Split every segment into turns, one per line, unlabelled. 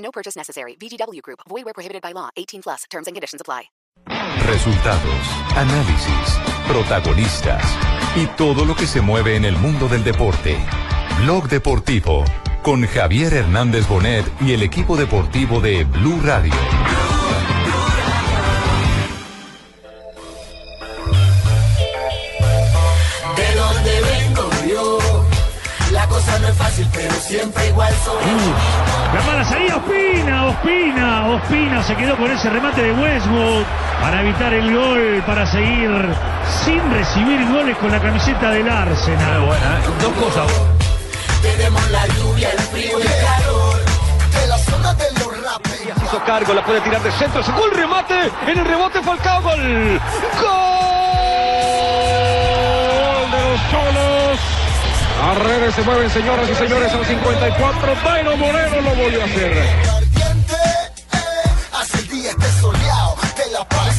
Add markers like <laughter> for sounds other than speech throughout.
No purchase necessary. VGW Group. Void where prohibited by law. 18 plus. Terms and conditions apply.
Resultados, análisis, protagonistas y todo lo que se mueve en el mundo del deporte. Blog Deportivo con Javier Hernández Bonet y el equipo deportivo de Blue Radio.
Es fácil, pero siempre igual soy.
La mala salida, Ospina, Ospina, Ospina se quedó con ese remate de Westwood para evitar el gol, para seguir sin recibir goles con la camiseta del Arsenal.
Dos cosas.
Tenemos la lluvia, el frío y el calor. De la zona de los rapes.
hizo cargo, la puede tirar de centro, sacó el remate, en el rebote Falcao, gol. ¡Gol Las redes se mueven, señoras y señores, al 54. Dairo Moreno lo volvió a hacer.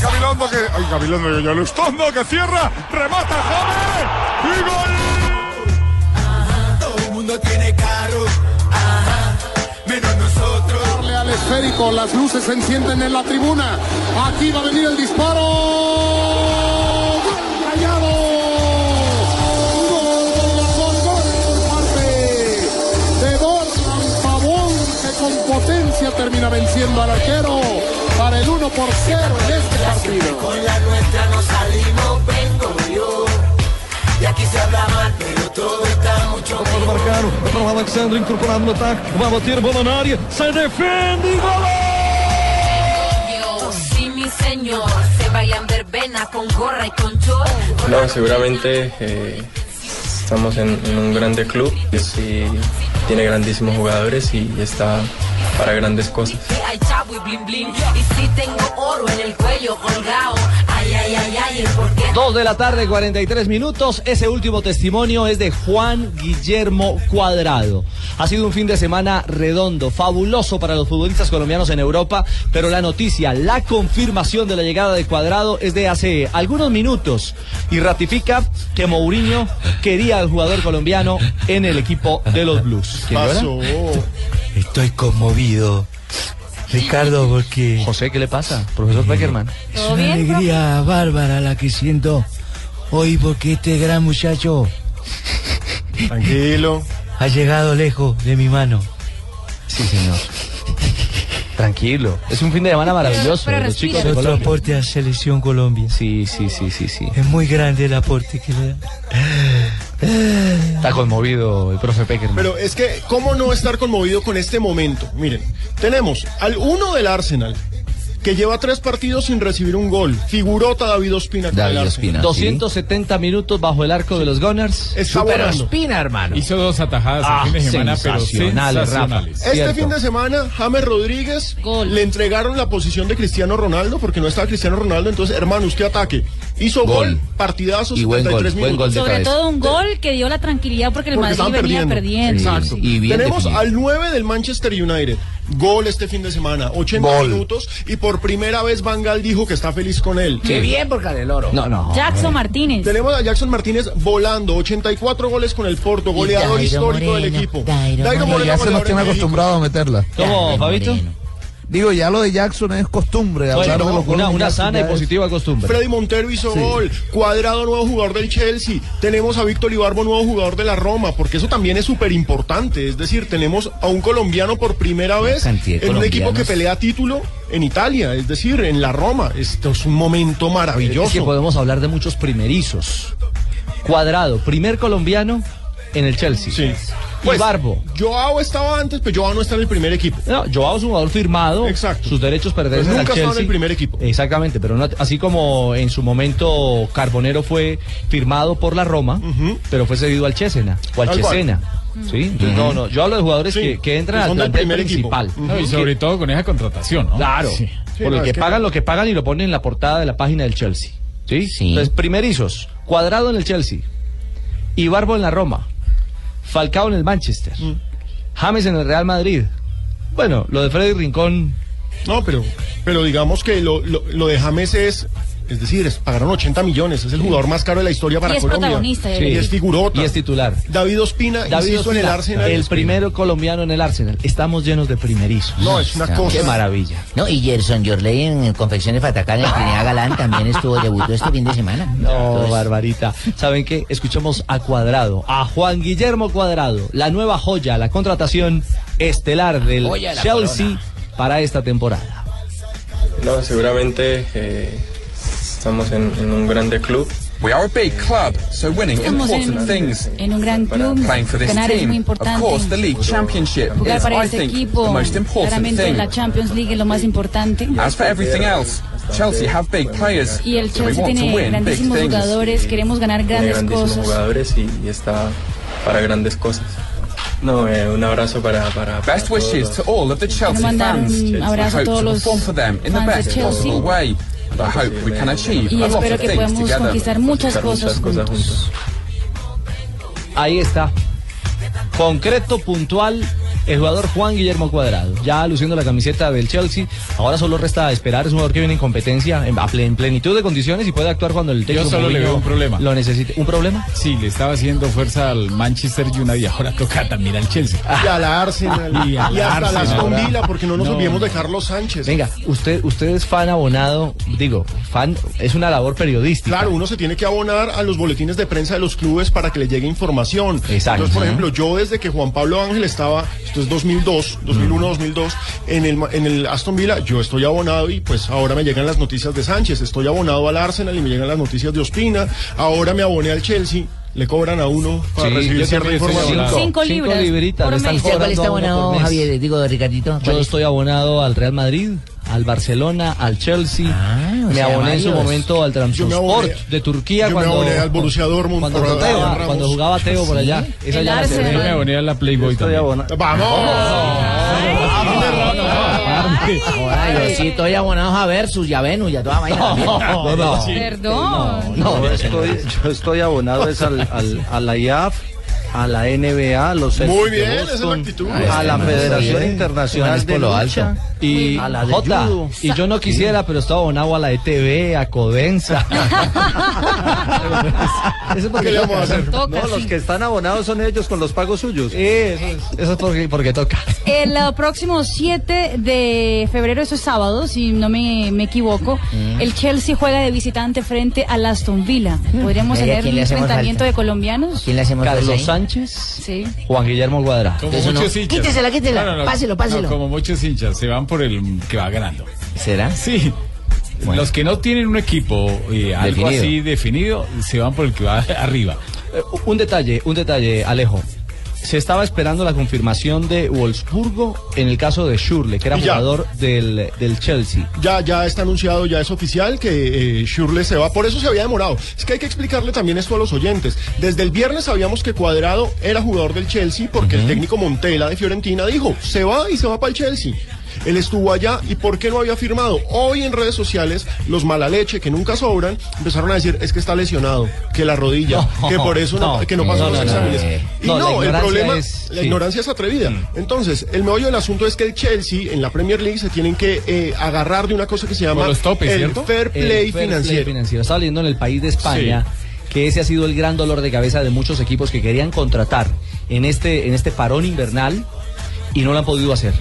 Gabilondo que. Ay, Gabilondo que ya lo estondo, que cierra, remata James y gol.
Todo el mundo tiene carro. Ajá, menos nosotros.
Darle al esférico, las luces se encienden en la tribuna. Aquí va a venir el disparo. Termina venciendo al arquero para el 1 por 0 en este partido.
Con la nuestra no salimos, vengo yo. Y aquí se habla mal, pero todo está mucho
Pode
mejor.
marcar para o Alexandre incorporado no ataque. Vai bater bola na área, se defende e gol!
Sí, mi señor, se bailan verbena con gorra y con short.
No, seguramente eh, estamos en, en un grande club y sí, tiene grandísimos jugadores y está para grandes cosas.
Hay chavo y bling bling. Y si tengo oro en el cuello colgado. Ay, ay, ay, ay, el porqué.
Dos de la tarde, 43 minutos. Ese último testimonio es de Juan Guillermo Cuadrado. Ha sido un fin de semana redondo, fabuloso para los futbolistas colombianos en Europa, pero la noticia, la confirmación de la llegada de Cuadrado es de hace algunos minutos y ratifica que Mourinho quería al jugador colombiano en el equipo de los Blues.
Estoy conmovido, Ricardo, porque
José, ¿qué le pasa? Profesor Beckerman.
es una alegría bárbara la que siento hoy porque este gran muchacho
Tranquilo.
ha llegado lejos de mi mano.
Sí, señor. Tranquilo. Es un fin de semana maravilloso.
Pero
los
respira.
chicos de
Otro
Colombia.
aporte a Selección Colombia.
Sí, sí, sí, sí, sí.
Es muy grande el aporte que le da.
Está conmovido el profe Peckerman.
Pero es que, ¿cómo no estar conmovido con este momento? Miren, tenemos al uno del Arsenal, que lleva tres partidos sin recibir un gol. Figurota David Ospina con el Arsenal.
270 minutos bajo el arco de los Gunners.
Está volando.
hermano.
Hizo dos atajadas
Ah,
el fin de semana, pero
sensacional,
sensacionales.
Rafa.
Este
Cierto.
fin de semana, James Rodríguez le entregaron la posición de Cristiano Ronaldo porque no estaba Cristiano Ronaldo. Entonces, hermano, usted ataque. Hizo gol,
Gol.
partidazo,
Y buen
73
gol, buen
minutos.
gol de
Sobre
cabeza.
todo un gol que dio la tranquilidad porque el
Porque
Madrid venía perdiendo.
Exacto.
Y bien
Tenemos
definido.
al 9 del Manchester United. Gol este fin de semana, 80
Gol.
minutos. Y por primera vez Van Gaal dijo que está feliz con él.
bien por Caneloro. No, no.
Jackson Martínez.
Tenemos a Jackson Martínez volando, 84 goles con el Porto, goleador
Dairo
histórico del equipo.
Dairo
Dairo
Moreno.
Moreno, goleador en México.
a meterla.
¿Cómo, Fabito?
Digo, ya lo de Jackson es costumbre.
Bueno,
hablar de los
una, una sana y
es-
positiva costumbre.
Freddy Montero hizo
Sí.
gol, Cuadrado nuevo jugador del Chelsea, tenemos a Víctor Ibarbo nuevo jugador de la Roma, porque eso también es súper importante, es decir, tenemos a un colombiano por primera vez en un equipo que pelea título en Italia, es decir, en la Roma, esto es un momento
Es que
maravilloso.
podemos hablar de muchos primerizos. Cuadrado, primer colombiano en el Chelsea.
Sí.
Y
Pues,
Barbo.
Joao estaba antes, pero Joao no está en el primer equipo.
No, Joao es un jugador firmado.
Exacto.
Sus derechos pertenecen al
nunca
Chelsea.
en el primer equipo.
Exactamente, pero no- así como en su momento Carbonero fue firmado por la Roma, pero fue cedido al Chesena o al
cual.
Chesena. ¿Sí? Entonces, no, no. Yo hablo de jugadores
Sí,
que, que entran
que
al plantel
primer equipo.
principal.
No, y sobre todo con esa contratación, ¿no?
Claro.
Sí.
Por
no,
el que pagan lo que pagan y lo ponen en la portada de la página del Chelsea. ¿Sí? Entonces, primerizos. Cuadrado en el Chelsea. Ibarbo en la Roma. Falcao en el Manchester.
Mm.
James en el Real Madrid. Bueno, lo de Freddy Rincón.
No, pero, pero digamos que lo, lo, lo de James es, es decir, es- pagaron 80 millones, es el jugador más caro de la historia para
Y es
Colombia.
protagonista
y es figurota.
Y es titular.
David Ospina,
David
insisto, en el
Ospina,
Arsenal.
el primero colombiano en el Arsenal. Estamos llenos de primerizos.
No, es una cosa.
Qué maravilla.
No, y Gerson Yorley en Confecciones Fatacán en Trinidad Galán también estuvo, debutó este fin de semana.
No,
Entonces,
Barbarita. ¿Saben qué? Escuchemos a Cuadrado, a Juan Guillermo Cuadrado, la nueva joya, la contratación estelar del Chelsea
corona.
para esta temporada.
No, seguramente eh, estamos en, en un grande club.
We are a big club, so winning
Estamos
important
en,
things.
en un gran club.
Playing for this
Ganar es
team,
muy
of
importante.
course, the league championship
Jugar
is,
para
I
este
think,
equipo,
the most important
claramente
thing.
la Champions League es lo más importante.
As for everything else, Chelsea have big players.
Y el
so we
Chelsea
want to
tiene
win big
grandísimos
things.
jugadores, queremos ganar
Tiene
grandes
grandísimos
cosas.
jugadores y, y está para grandes cosas. No, eh, un abrazo para, para, para
Best wishes
todos
to all of the Chelsea
mandar
fans.
un abrazo a
I hope
todos
to
los
perform for them in the
fans de
best
Chelsea.
possible way. And I hope we can achieve
Y
a lot
espero
of
que
things
podamos
together.
conquistar muchas cosas
muchas cosas
juntos.
juntos.
Ahí está. Concreto, puntual, el jugador Juan Guillermo Cuadrado. Ya luciendo la camiseta del Chelsea. Ahora solo resta esperar. Es un jugador que viene en competencia, en, plenitud de condiciones y puede actuar cuando el técnico
solo le veo un problema.
Lo necesite. ¿Un problema?
Sí, le estaba haciendo fuerza al Manchester United y ahora toca también al Chelsea.
Y a la Arsenal.
Y
y,
a la
hasta la
Arsenal.
Aston Villa, porque no nos
No,
olvidemos de. Carlos Sánchez.
Venga, usted, usted es fan abonado, digo, fan, es una labor periodística.
Claro, uno se tiene que abonar a los boletines de prensa de los clubes para que le llegue información.
Exacto.
Entonces, por ejemplo, yo desde que Juan Pablo Ángel estaba, esto es 2002, 2001, 2002, en el, en el Aston Villa, yo estoy abonado y pues ahora me llegan las noticias de Sánchez. Estoy abonado al Arsenal y me llegan las noticias de Ospina. Ahora me aboné al Chelsea. Le cobran a uno para
Sí,
recibir cierta información.
Cinco
Cinco
libras
libritas
por
le están
mes.
¿Usted cuál está
uno
abonado,
por mes.
Javier? Digo, Ricardito. ¿cuál
Yo
es?
estoy abonado al Real Madrid, al Barcelona, al Chelsea.
Ah,
me aboné en su momento al
aboné-
de Turquía
yo me
cuando
aboné al Borussia Dortmund
cuando,
por
Teo,
Adrián Ramos.
cuando jugaba Teo por allá. Esa ya.
Yo me aboné a la Playboy también.
¡Vamos!
Ahora, yo sí estoy abonado a Versus y a Venus y a toda vaina también.
No, no.
Perdón.
No,
Yo estoy, yo estoy abonado es al, al- a la IAF, a la NBA, a los Celtics
Muy
de
bien, esa es la
Boston,
actitud.
a la Federación
bien.
Internacional de Lucha,
alto.
Y
a la de
Jota,
judo.
y yo no quisiera, pero estaba abonado a la ETV, a Codensa. <laughs> Eso es porque
¿Qué le vamos a hacer?
Toca,
No, los
sí.
que están abonados son ellos con los pagos suyos.
Eso es, eso es porque, porque toca.
El uh, próximo 7 de febrero, eso es sábado, si no me, me equivoco,
Mm.
el Chelsea juega de visitante frente al Aston Villa. ¿Podríamos
Mira, ¿a
tener un enfrentamiento
falta?
de colombianos?
¿Quién le hacemos
Carlos
ahí?
Sánchez,
Sí.
Juan Guillermo Cuadrado.
Como
Eso no.
muchos hinchas.
Quítesela, quítesela. Páselo, páselo.
no, como muchos hinchas, se van por el que va ganando.
¿Será?
Sí. Los que no tienen un equipo eh, algo
Definido.
así definido, se van por el que va <laughs> arriba.
Eh, un detalle, un detalle, Alejo. Se estaba esperando la confirmación de Wolfsburgo en el caso de Schürrle, que era jugador del, del Chelsea.
Ya, ya está anunciado, ya es oficial que eh, Schürrle se va. Por eso se había demorado. Es que hay que explicarle también esto a los oyentes. Desde el viernes sabíamos que Cuadrado era jugador del Chelsea porque el técnico Montela de Fiorentina dijo, se va y se va para el Chelsea. Él estuvo allá y ¿por qué no había firmado? Hoy en redes sociales, los mala leche que nunca sobran, empezaron a decir, es que está lesionado, que la rodilla,
No, <laughs>
que por eso no,
no,
que no pasó
no,
los exámenes.
no.
y
No,
el problema,
es-
la
sí.
ignorancia es atrevida. Entonces, el meollo del asunto es que el Chelsea en la Premier League se tienen que eh, agarrar de una cosa que se llama
Por los topes,
el fair
El
play financiero.
Estaba leyendo en el país de España que ese ha sido el gran dolor de cabeza de muchos equipos que querían contratar en este, en este parón invernal y no lo han podido hacer.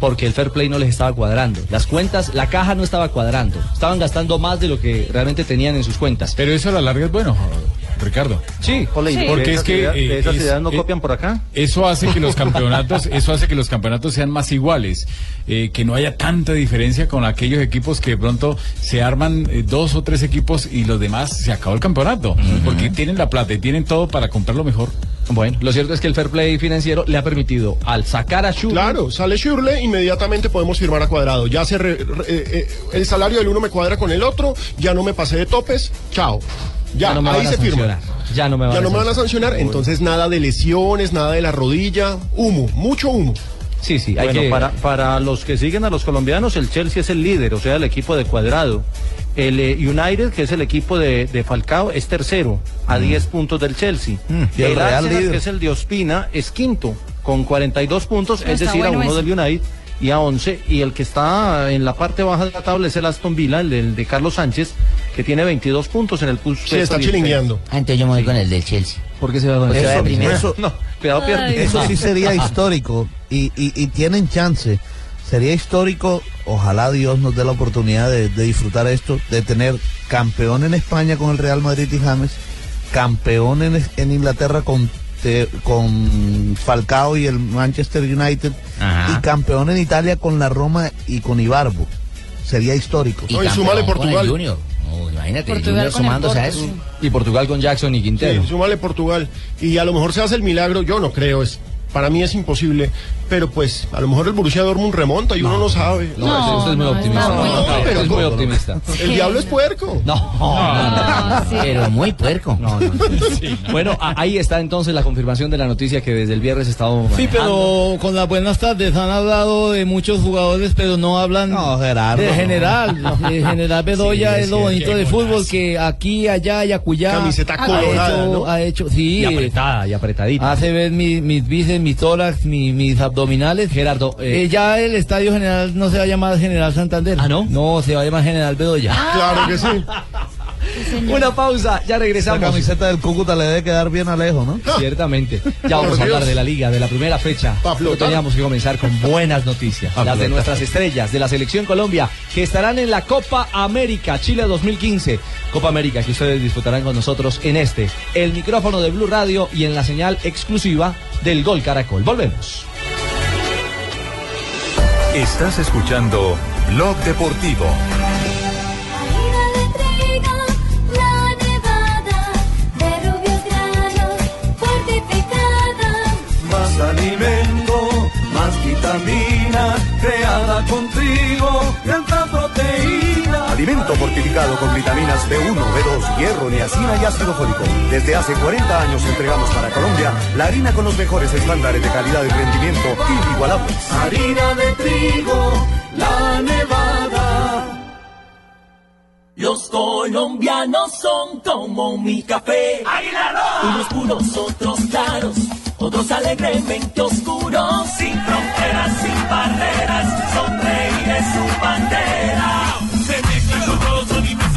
Porque el fair play no les estaba cuadrando. Las cuentas, la caja no estaba cuadrando. Estaban gastando más de lo que realmente tenían en sus cuentas.
Pero eso a la larga es bueno, Ricardo.
Sí,
Ole, ¿y
Sí.
Porque es que eh,
de esas
es-
ideas no
eh,
copian por acá.
Eso hace que los <laughs> campeonatos, eso hace que los campeonatos sean más iguales, eh, que no haya tanta diferencia con aquellos equipos que de pronto se arman eh, dos o tres equipos y los demás se acabó el campeonato, porque tienen la plata y tienen todo para comprar lo mejor.
Bueno, lo cierto es que el fair play financiero le ha permitido al sacar a Schürrle
Claro, sale Schürrle, inmediatamente podemos firmar a cuadrado. Ya se re- re- eh, eh, el salario del uno me cuadra con el otro, ya no me pasé de topes, chao. Ya,
no me
ahí
van a
se firma.
Ya no me van
Ya
a
no me van a sancionar, entonces nada de lesiones, nada de la rodilla, humo, mucho humo.
Sí, sí, hay
bueno,
que...
para, para los que siguen a los colombianos, el Chelsea es el líder, o sea, el equipo de cuadrado. El eh, United, que es el equipo de, de Falcao, es tercero, a 10 puntos del Chelsea.
Mm, y el
el
Real
Arsenal,
líder.
que es el de Ospina, es quinto, con 42 puntos, es decir, a uno del United y a 11. Y el que está en la parte baja de la tabla es el Aston Villa, el de Carlos Sánchez, que tiene 22 puntos en el pulso.
Sí, está chilingueando.
Ah, entonces yo me voy con el del Chelsea.
¿Por qué se va con
Porque
el
de
Eso-
primero.
eso-
No, cuidado, pierde.
Eso sí sería histórico y, y, y tienen chance. Sería histórico, ojalá Dios nos dé la oportunidad de, de disfrutar esto, de tener campeón en España con el Real Madrid y James, campeón en, en Inglaterra con, te- con Falcao y el Manchester United
Ajá.
y campeón en Italia con la Roma y con Ibarbo. Sería histórico.
No, y
con el
Portugal.
Imagínate, Junior
con el
sumándose a eso.
Y Portugal con Jackson y Quintero.
Sí, súmale Portugal. Y a lo mejor se hace el milagro, yo no creo, es para mí es imposible, pero pues a lo mejor el Borussia Dortmund remonta y uno no sabe.
No,
No,
usted es muy optimista. No, usted es muy
Pero-
optimista.
El diablo es puerco.
No,
sí.
Pero muy puerco.
no, no. Bueno, ahí está entonces la confirmación de la noticia que desde el viernes estábamos
Sí,
manejando.
pero con las buenas tardes han hablado de muchos jugadores, pero no hablan
No, Gerardo.
de general. De general Bedoya
Sí,
es lo
sí,
bonito del fútbol, que aquí, allá y acullá
Camiseta
ha
colorada,
hecho,
¿no?
ha hecho, sí,
Y apretada, y apretadita.
hace ver mi- mis bíceps, mis tórax, mi- mis abdominales.
Gerardo, eh,
Eh, ya el estadio general no se va a llamar General Santander.
¿Ah, no?
No, se va a llamar General Bedoya.
Claro que sí.
una pausa, ya
Esa
regresamos.
camiseta del Cúcuta le debe quedar bien a lejos, ¿no? <laughs>
Ciertamente. Ya vamos a hablar de la liga, de la primera fecha.
Pa'
Pero
flotar.
teníamos que comenzar con buenas noticias.
Pa'
las de nuestras estrellas, de la selección Colombia, que estarán en la Copa América Chile 2015. Copa América que ustedes disfrutarán con nosotros en este, el micrófono de Blue Radio y en la señal exclusiva del Gol Caracol. Volvemos.
Estás escuchando Blog Deportivo.
La nevada de rubios granos fortificada. Más alimento, más vitamina, creada con trigo, tanta proteína.
Alimento fortificado con vitaminas B1, B2, hierro, niacina y ácido fólico. Desde hace 40 años entregamos para Colombia la harina con los mejores estándares de calidad y rendimiento inigualables.
Harina de trigo, la nevada. Los colombianos son como mi café. Unos puros, otros claros, otros alegremente oscuros. Sin fronteras, sin barreras, sonreír es su bandera.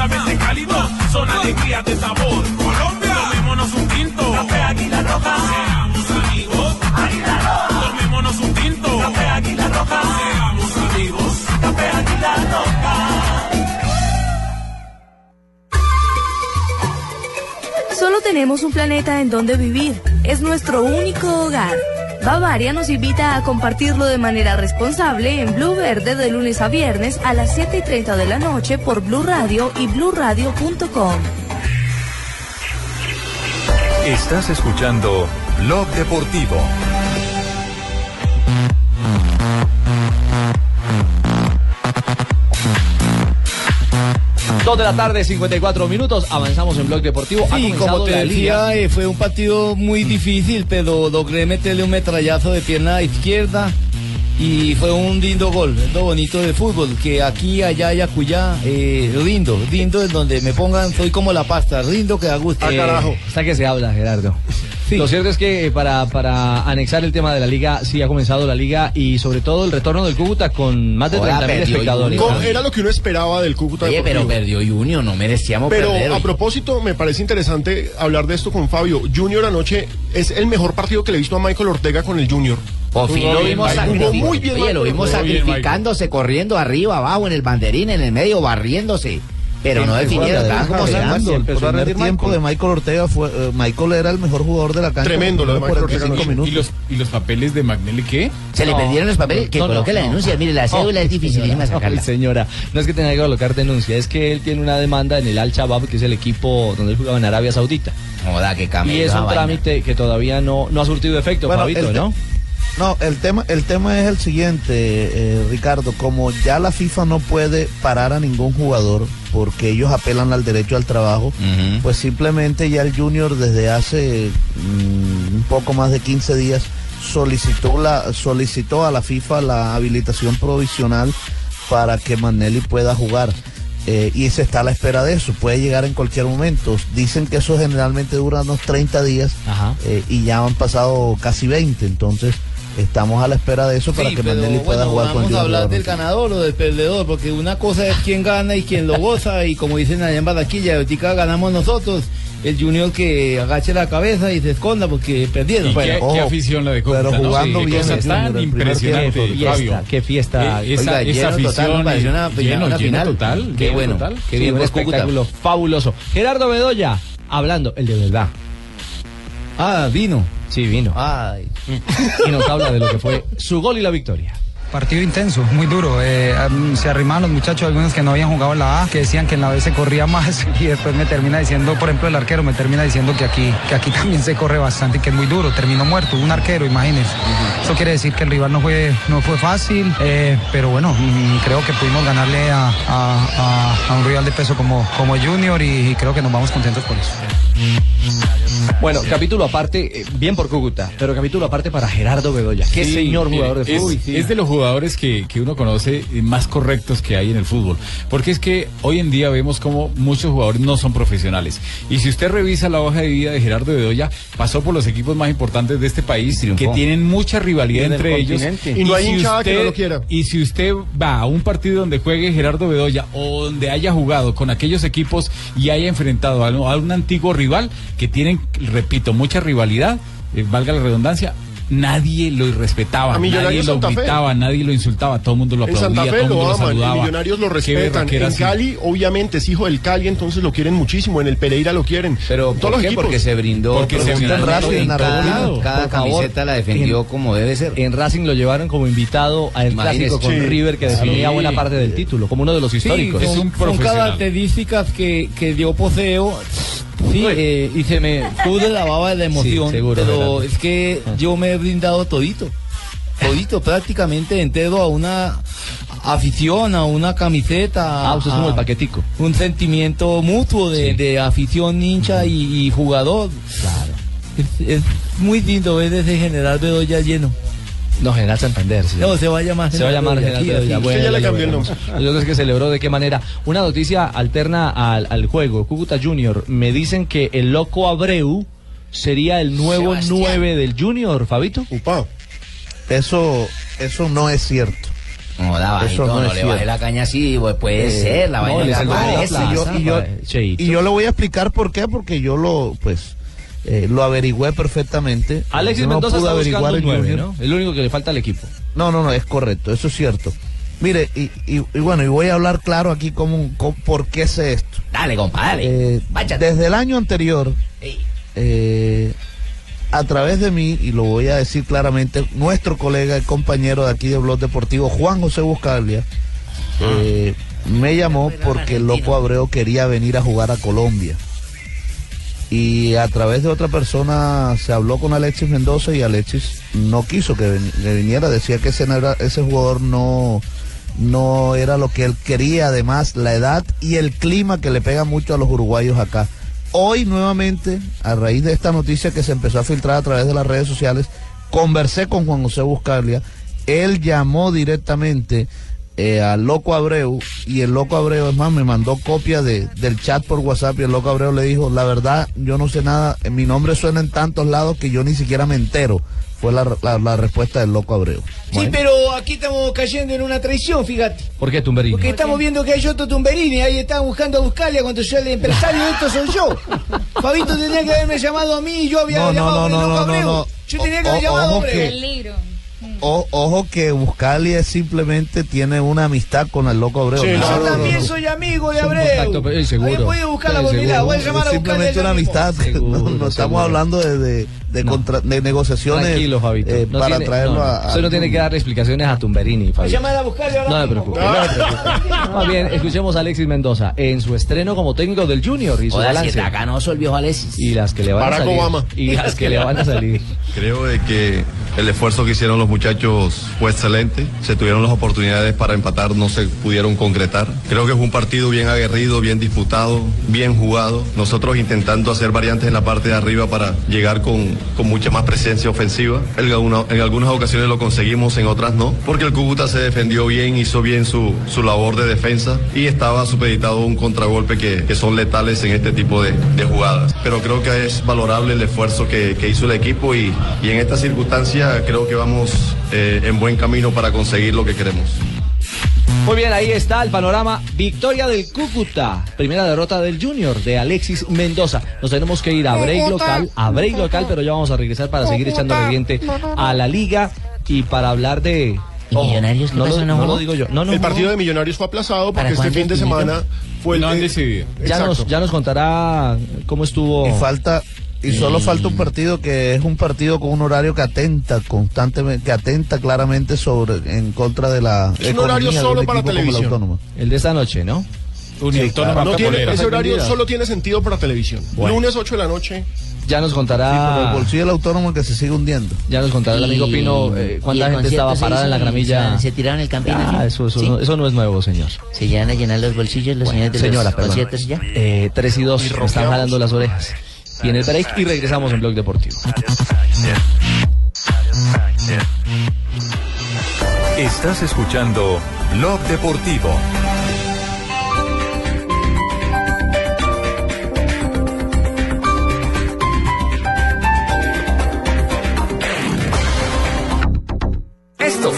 Cálidos. Son alegrías de sabor. Colombia, tomémonos un tinto. Café Águila Roja. Seamos amigos. Águila Roja. Tomémonos un tinto. Café Águila Roja. Seamos amigos. Café Águila Roja.
Solo tenemos un planeta en donde vivir. Es nuestro único hogar. Bavaria nos invita a compartirlo de manera responsable en Blue Verde de lunes a viernes a las 7 y 30 de la noche por Blue Radio y bluradio.com.
Estás escuchando Blog Deportivo.
Dos de la tarde, 54 minutos. Avanzamos en Blog Deportivo.
Sí, como te decía, eh, fue un partido muy difícil, pero logré meterle un metrallazo de pierna izquierda y fue un lindo gol, es lo bonito del fútbol, que aquí, allá y acullá, eh, lindo, lindo es donde me pongan, soy como la pasta, lindo que da gusto.
Eh, Está que se habla, Gerardo. Lo cierto es que eh, para, para anexar el tema de la liga, sí ha comenzado la liga y sobre todo el retorno del Cúcuta con más de
Ahora
30 mil
perdió
espectadores.
Co- Era lo que uno esperaba del Cúcuta
Oye, pero perdió Junior, no merecíamos
Pero
perder.
a
oye.
propósito, me parece interesante hablar de esto con Fabio. Junior anoche es el mejor partido que le he visto a Michael Ortega con el Junior.
Por fin lo vimos sacrificándose, corriendo arriba, abajo, en el banderín, en el medio, barriéndose. Pero no definieron, estaban como.
El primer tiempo de Michael Ortega fue. eh, Michael era el mejor jugador de la cancha.
Tremendo lo de Michael Ortega
45
anoche.
¿Y los, ¿Y los papeles de Magnelli qué?
Se le perdieron los papeles, que
no,
coloque
no,
la
no.
denuncia. Mire, la cédula es dificilísima sacarla. <laughs>
señora, no es que tenga que colocar denuncia, es que él tiene una demanda en el Al Shabab, que es el equipo donde él jugaba en Arabia Saudita.
Joda, que cambio.
Y es un trámite que todavía no, no ha surtido efecto, Fabito, ¿no?
No, el tema, el tema es el siguiente, eh, Ricardo. Como ya la FIFA no puede parar a ningún jugador porque ellos apelan al derecho al trabajo, pues simplemente ya el Junior desde hace mm, un poco más de 15 días solicitó la solicitó a la FIFA la habilitación provisional para que Manelli pueda jugar. Eh, y se está a la espera de eso, puede llegar en cualquier momento. Dicen que eso generalmente dura unos 30 días eh, y ya han pasado casi 20, entonces estamos a la espera de eso para
Sí,
que
pero
Manelli pueda
bueno,
jugar con
vamos a hablar del ganador o del perdedor, porque una cosa es quién gana y quién lo goza, y como dicen allá en Barranquilla, ahorita ganamos nosotros, el Junior que agache la cabeza y se esconda porque perdieron.
Y qué, qué afición la de Cúcuta,
pero
¿no?
jugando
Sí, qué
bien
cosa
el
tan
el
impresionante,
tiempo.
Qué
Fabio.
fiesta, qué fiesta.
Eh, esa,
Oiga,
esa
lleno
afición
total, una-
lleno,
una
lleno
final.
total,
Qué
lleno
bueno,
total.
qué
Sí,
bien
un
por Cúcuta.
espectáculo fabuloso. Gerardo Bedoya, hablando, el de verdad.
Ah, vino.
Sí, vino.
Ay.
Y nos habla de lo que fue su gol y la victoria.
Partido intenso, muy duro. Eh, se arrimaron los muchachos, algunos que no habían jugado en la A, que decían que en la B se corría más <laughs> y después me termina diciendo, por ejemplo, el arquero me termina diciendo que aquí, que aquí también se corre bastante y que es muy duro. Terminó muerto, un arquero, imagínense. Eso quiere decir que el rival no fue, no fue fácil, eh, pero bueno, mm, creo que pudimos ganarle a, a- a- a un rival de peso como, como Junior y, y creo que nos vamos contentos por eso.
Bueno, capítulo aparte, eh, bien por Cúcuta, pero capítulo aparte para Gerardo Bedoya. Qué
Sí,
señor jugador de
es,
fútbol.
es de los jugadores que, que uno conoce más correctos que hay en el fútbol. Porque es que hoy en día vemos como muchos jugadores no son profesionales. Y si usted revisa la hoja de vida de Gerardo Bedoya, pasó por los equipos más importantes de este país que tienen mucha rivalidad
Y
entre ellos.
Y no hay hinchada que no lo quiera.
Y si usted va a un partido donde juegue Gerardo Bedoya o donde haya jugado con aquellos equipos y haya enfrentado a, a un antiguo rival que tienen, repito, mucha rivalidad, eh, valga la redundancia, nadie lo irrespetaba, nadie lo gritaba, nadie lo insultaba, todo el mundo lo
En
aplaudía,
Santa Fe
todo el
lo
mundo lo
aman, en
saludaba.
Millonarios lo respetan. En. Cali, obviamente, es hijo del Cali, entonces lo quieren muchísimo. En el Pereira lo quieren.
Pero ¿por
todos los
qué?
equipos.
Porque se brindó
Porque se
profesionalmente
brindó
en
en
cada,
Racing,
cada
favor.
camiseta la defendió
En-
como debe ser.
En Racing lo llevaron como invitado al
Imagínese.
clásico con
Sí.
River que definía
Sí.
buena parte del título, como uno de los históricos.
Sí, son, son características que, que dio poseo. Sí, eh, y se me <laughs> pude la baba de la emoción,
Sí, seguro,
pero es que yo me he brindado todito, todito, prácticamente entero a una afición, a una camiseta.
Ah, usted es como
a-
el paquetico.
Un sentimiento mutuo de, de afición, hincha y, y jugador. Claro. Es, es muy lindo ver ese general Bedoya lleno.
No, General Santander. sí.
No, se va a llamar
Se va a llamar General Bedoya.
así.
Bueno,
ya le
ya
cambió el nombre.
Yo creo que celebró de qué manera. Una noticia alterna al, al juego. Cúcuta Junior. Me dicen que el loco Abreu sería el nuevo
Sebastián.
9 del Junior, Fabito.
Eso, eso no es cierto.
No, da bajito, no, le bajé la caña así, pues puede
Eh,
ser, la
no,
vaina
salvó la plaza, y yo- y yo-
Cheito.
Y yo le voy a explicar por qué, porque yo lo, pues, eh, lo averigüé perfectamente.
Alexis
no
Mendoza
pude
está buscando
averiguar el
9,
Junior.
¿no? El único que le falta al equipo.
No, no, no, es correcto, eso es cierto. Mire, y, y- y bueno, y voy a hablar claro aquí cómo, cómo- por qué sé esto.
Dale, compadre.
Eh, desde el año anterior, eh, a través de mí, y lo voy a decir claramente, nuestro colega y compañero de aquí de Blog Deportivo, Juan José Buscaglia, eh, me llamó porque el Loco Abreu quería venir a jugar a Colombia. Y a través de otra persona se habló con Alexis Mendoza y Alexis no quiso que, viniera, decía que ese, ese jugador no, no era lo que él quería, además la edad y el clima que le pega mucho a los uruguayos acá. Hoy nuevamente, a raíz de esta noticia que se empezó a filtrar a través de las redes sociales, conversé con Juan José Buscaglia, él llamó directamente eh, al Loco Abreu y el Loco Abreu, es más, me mandó copia de, del chat por WhatsApp y el Loco Abreu le dijo, la verdad, yo no sé nada, eh, mi nombre suena en tantos lados que yo ni siquiera me entero. Fue la, la- la respuesta del Loco Abreu.
Sí, pero aquí estamos cayendo en una traición, fíjate.
¿Por qué Tumberini?
Porque estamos viendo que hay otro Tumberini, ahí están buscando a buscarle cuando yo el empresario de esto soy yo. Fabito tenía que haberme llamado a mí y yo había
No, no,
llamado
no,
a Loco
no,
Abreu.
no.
Yo tenía que haber
o-
llamado
ojo
hombre.
O- ojo que Buscali es simplemente tiene una amistad con el loco Abreu.
Yo también
no, no.
soy amigo de Abreu.
contacto, pero, eh, seguro.
Ahí voy a
Sí,
pues, mira,
seguro.
voy a llamar a
simplemente una amistad. <laughs> no, no estamos
seguro.
hablando de, de, de contra- de negociaciones
Tranquilo, Fabito.
eh,
No
para
tiene-
traerlo
no, no.
a.
Usted no tiene que darle explicaciones a Tumberini,
a
Fabio.
llamar a buscarle ahora
No me
mismo.
preocupe. no me preocupe. Más bien, escuchemos a Alexis Mendoza en su estreno como técnico del Junior y su
Joda, si
balance.
está ganoso el viejo Alexis.
Y las que le van
Barack
a salir.
Obama.
Y las que le van a salir.
Creo de que el esfuerzo que hicieron los muchachos fue excelente. Se tuvieron las oportunidades para empatar, no se pudieron concretar. Creo que fue un partido bien aguerrido, bien disputado, bien jugado. Nosotros intentando hacer variantes en la parte de arriba para llegar con, con mucha más presencia ofensiva. En, alguna- en algunas ocasiones lo conseguimos, en otras no. Porque el Cúcuta se defendió bien, hizo bien su, su labor de defensa y estaba supeditado a un contragolpe que, que son letales en este tipo de, de jugadas. Pero creo que es valorable el esfuerzo que, que hizo el equipo y, y en esta circunstancia creo que vamos eh, en buen camino para conseguir lo que queremos.
Muy bien, ahí está el panorama. Victoria del Cúcuta. Primera derrota del Junior de Alexis Mendoza. Nos tenemos que ir a break local, a break local, pero ya vamos a regresar para seguir echando reviente a la liga y para hablar de.
Millonarios qué
no,
pasó?
lo,
¿No
no lo digo yo. No, no
el
jugó.
partido de Millonarios fue aplazado
¿Para
porque este fin de semana fue el.
No han decidido.
Ya nos, ya nos contará cómo estuvo.
Y falta. Y solo falta un partido que es un partido con un horario que atenta constantemente, que atenta claramente sobre en contra de la
Es un horario
economía de
solo para televisión.
Autónoma.
El de esta noche, ¿no?
Uniautónoma
No tiene- ese horario solo tiene sentido para televisión.
Bueno.
Lunes 8 de la noche.
Ya nos
Sí, pero el
contará.
bolsillo del autónomo que se sigue hundiendo.
Ya nos contará el amigo Pino eh, cuánta gente estaba parada en la gramilla.
Se, tiraron el campino.
Ah,
¿sí?
eso, eso,
¿Sí?
no, eso no es nuevo, señor.
Se llegan a llenar los bolsillos los señores de
Señora,
los conciertos ya.
Eh, 3 y 2, me están jalando las orejas. Viene el break y regresamos en Blog Deportivo.
Estás escuchando Blog Deportivo.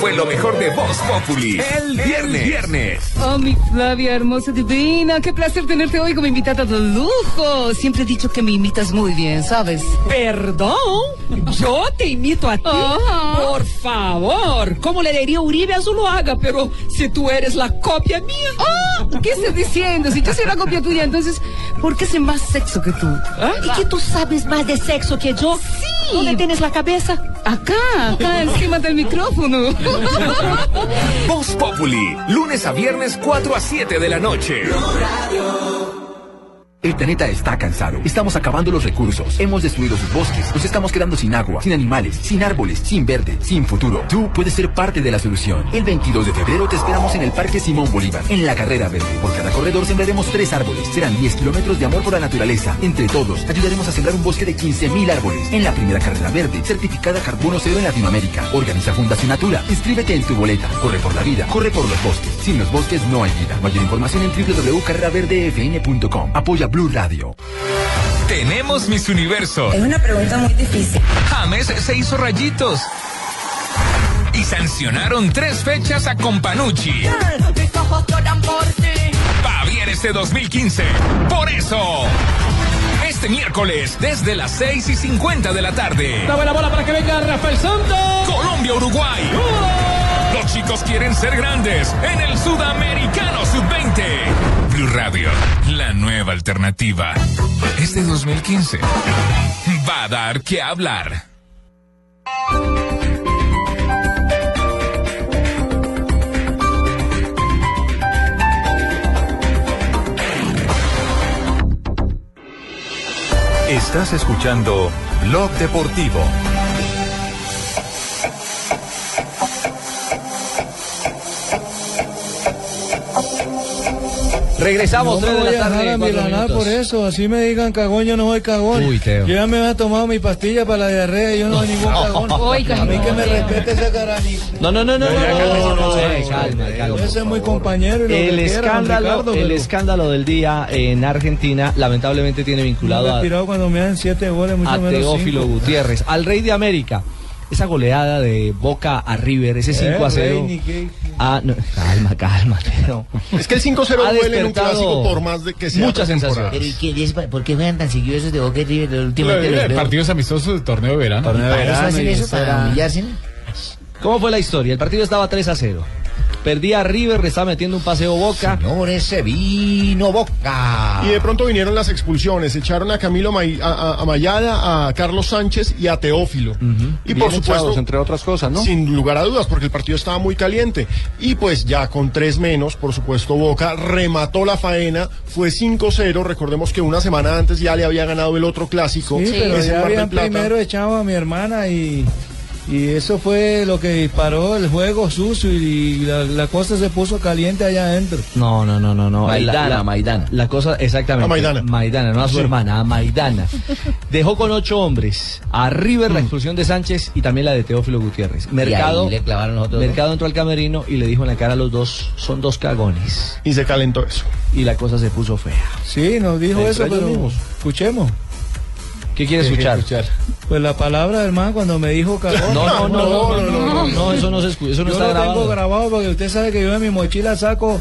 Fue lo mejor de Voz Populi. El viernes. viernes.
Oh, mi Flavia, hermosa, divina. Qué placer tenerte hoy como invitada de lujo. Siempre he dicho que me imitas muy bien, ¿sabes?
Perdón, yo te imito a ti. Por favor, como le diría Uribe a Zuluaga, pero si tú eres la copia mía.
Ah, ¿Qué estás diciendo? Si yo soy la copia tuya, entonces, ¿por qué sé más sexo que tú? ¿Ah?
¿Y que tú sabes más de sexo que yo?
Sí.
¿Dónde tienes la cabeza?
Acá, acá encima del micrófono. <laughs>
Voz Populi. Lunes a viernes 4 a 7 de la noche.
El planeta está cansado. Estamos acabando los recursos. Hemos destruido sus bosques. Nos estamos quedando sin agua, sin animales, sin árboles, sin verde, sin futuro. Tú puedes ser parte de la solución. El 22 de febrero te esperamos en el Parque Simón Bolívar, en la carrera verde. Por cada corredor sembraremos tres árboles. Serán 10 kilómetros de amor por la naturaleza. Entre todos, ayudaremos a sembrar un bosque de 15.000 árboles. En la primera carrera verde, certificada Carbono Cero en Latinoamérica. Organiza Fundación Natura. Inscríbete en tu boleta. Corre por la vida. Corre por los bosques. Sin los bosques no hay vida. Mayor información en www.carreraverdefn.com. Apoya Blue Radio.
Tenemos Miss Universo.
Es una pregunta muy difícil.
James se hizo rayitos. Y sancionaron tres fechas a Companucci.
Mis ojos lloran por ti.
Va bien este 2015. Por eso. Este miércoles, desde las 6 y 50 de la tarde.
Dame la bola para que venga Rafael Santos.
Colombia-Uruguay. Los chicos quieren ser grandes en el Sudamericano Sub-20. Radio, la nueva alternativa. Este 2015 va a dar que hablar.
Estás escuchando Blog Deportivo.
Regresamos,
No me
3 de
voy
la
a dejar
tarde.
a milanar por eso, así me digan cagón, yo no soy cagón.
Uy, Teo.
Yo ya me había tomado mi pastilla para la diarrea y yo no soy ningún cagón. <laughs>
Oiga,
a mí que me
no.
respete ese carajito.
No, no, no, no, no, no, no, no.
Ese es muy compañero y lo
El escándalo,
Ricardo,
el escándalo del día en Argentina lamentablemente tiene
no
vinculado a,
cuando me dan siete goles, mucho
a
menos
Teófilo
cinco.
Gutiérrez, al rey de América. Esa goleada de Boca a River, ese 5 a 0.
rey, ni qué-
Ah, no, calma, calma, Teo.
Es que el 5-0 <laughs>
Ha
duele en un
despertado
clásico por más de que sea.
mucha
pretemporada.
Pero ¿y qué, es- ¿por qué juegan tan seguidos esos de Boca y River? Últimamente los veo.
Partidos amistosos del torneo de verano.
Torneo de
¿Para eso
verano
hacen eso? ¿Para humillarse?
¿Cómo fue la historia? El partido estaba 3 a 0. Perdía River, le estaba metiendo un paseo Boca.
Señores, se vino Boca.
Y de pronto vinieron las expulsiones. Echaron a Camilo May- a, a- a Mayada, a Carlos Sánchez y a Teófilo. Y
Bien
por supuesto,
echados, entre otras cosas, ¿no?
sin lugar a dudas, porque el partido estaba muy caliente. Y pues ya con tres menos, por supuesto, Boca remató la faena. Fue 5-0. Recordemos que una semana antes ya le había ganado el otro clásico.
Sí, pero ya habían primero echado a mi hermana y, y eso fue lo que disparó el juego sucio y la, la cosa se puso caliente allá adentro.
No, no, no, no, no.
Maidana,
la, la-
Maidana.
La cosa, exactamente.
A Maidana.
Maidana, no a su
Sí.
hermana, a Maidana. Dejó con ocho hombres. A River
Mm.
la expulsión de Sánchez y también la de Teófilo Gutiérrez. Mercado,
ahí le clavaron los otros dos.
Mercado entró al camerino y le dijo en la cara a los dos, son dos cagones.
Y se calentó eso.
Y la cosa se puso fea.
Sí, nos dijo eso, pero
mismos.
escuchemos.
¿Qué quiere
¿Qué quiere
escuchar?
Pues la palabra del man cuando me dijo cagón.
No, no, no, no, no, no, no, eso no se escucha, eso no
yo
está
lo
grabado.
tengo grabado porque usted sabe que yo en mi mochila saco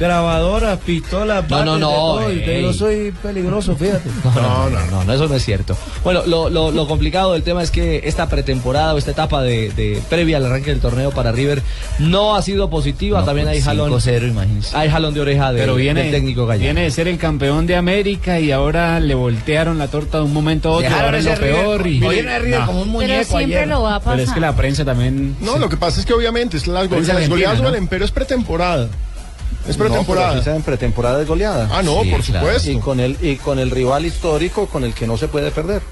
grabadoras, pistolas,
No, no,
de
no,
todo, yo soy peligroso, fíjate. <laughs>
No, no, no, no, no, eso no es cierto. Bueno, lo, lo- lo complicado del tema es que esta pretemporada o esta etapa de, de previa al arranque del torneo para River no ha sido positiva. También hay jalón.
5-0, imagínese.
Hay jalón de oreja de,
Pero viene,
del técnico gallego.
viene de ser el campeón de América y ahora le voltearon la torta de un momento a otro.
Dejaron
Ahora es lo peor. Y-
viene River como un muñeco
Pero siempre
ayer.
lo va a pasar.
Pero es que la prensa también.
No, lo que pasa es que obviamente es las, las goleadas del
¿no?
Empero es pretemporada. Es
No,
pretemporada.
sí en pretemporada de goleada.
Ah, no, por supuesto.
Y con, el, y con el rival histórico con el que no se puede perder.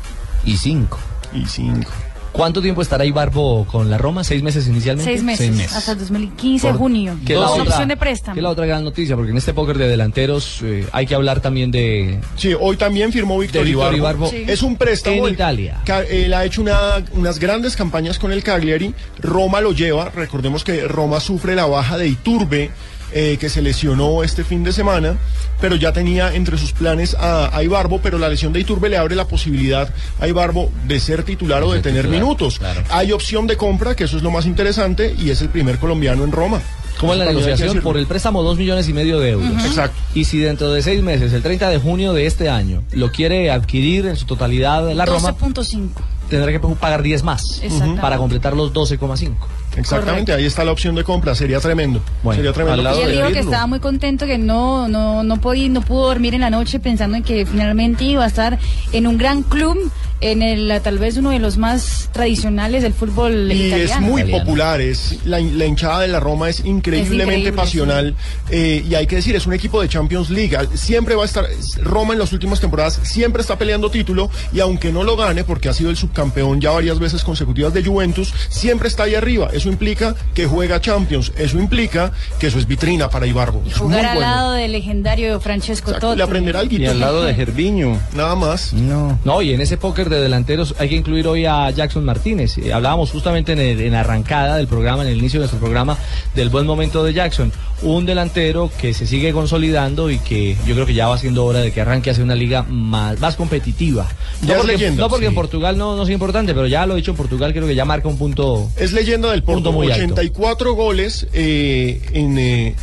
Y cinco.
Y cinco.
¿Cuánto tiempo estará Ibarbo con la Roma? ¿Seis meses inicialmente?
Seis meses, hasta el 2015,
Por-
junio.
Que es la
opción de préstamo.
que es la otra gran noticia, porque en este póker de delanteros eh, hay que hablar también de...
Sí, hoy también firmó Víctor Ibarbo.
Ibarbo. Sí.
Es un préstamo.
En Italia.
Ca- Él ha hecho una- unas grandes campañas con el Cagliari. Roma lo lleva. Recordemos que Roma sufre la baja de Iturbe, eh, que se lesionó este fin de semana, pero ya tenía entre sus planes a, a Ibarbo, pero la lesión de Iturbe le abre la posibilidad a Ibarbo de ser titular o de tener
titular,
minutos. Hay opción de compra, que eso es lo más interesante, y es el primer colombiano en Roma.
¿Cómo es la negociación? Por el préstamo dos millones y medio de euros.
Exacto.
Y si dentro de seis meses, el 30 de junio de este año, lo quiere adquirir en su totalidad la Roma,
12.5.
tendrá que pagar 10 más para completar los 12,5.
Exactamente, ahí está la opción de compra, sería tremendo. sería tremendo.
Y él dijo que estaba muy contento, que no, no, no podía, no pudo dormir en la noche pensando en que finalmente iba a estar en un gran club, en el tal vez uno de los más tradicionales del fútbol
Y
italiano.
es muy popular, es la, la hinchada de la Roma es increíblemente
Es increíble,
pasional eh, y hay que decir, es un equipo de Champions League, Al- siempre va a estar, Roma en las últimas temporadas siempre está peleando título y aunque no lo gane porque ha sido el subcampeón ya varias veces consecutivas de Juventus, siempre está ahí arriba, eso implica que juega Champions, eso implica que eso es vitrina para Ibarbo. Muy
Jugar al
bueno.
lado del legendario Francesco Totti.
Le aprenderá algo.
Y al lado de
Gerviño.
Nada más.
No.
No, y en ese póker de delanteros hay que incluir hoy a Jackson Martínez. Eh, hablábamos justamente en, el- en la arrancada del programa, en el inicio de nuestro programa, del buen momento de Jackson. Un delantero que se sigue consolidando y que yo creo que ya va siendo hora de que arranque hacia una liga más, más competitiva.
Ya
no
es
porque,
leyenda,
no porque
sí.
en Portugal no, no sea importante, pero ya lo he dicho en Portugal, creo que ya marca un punto.
Es leyenda del Porto,
Punto muy alto.
84 goles eh, en, eh,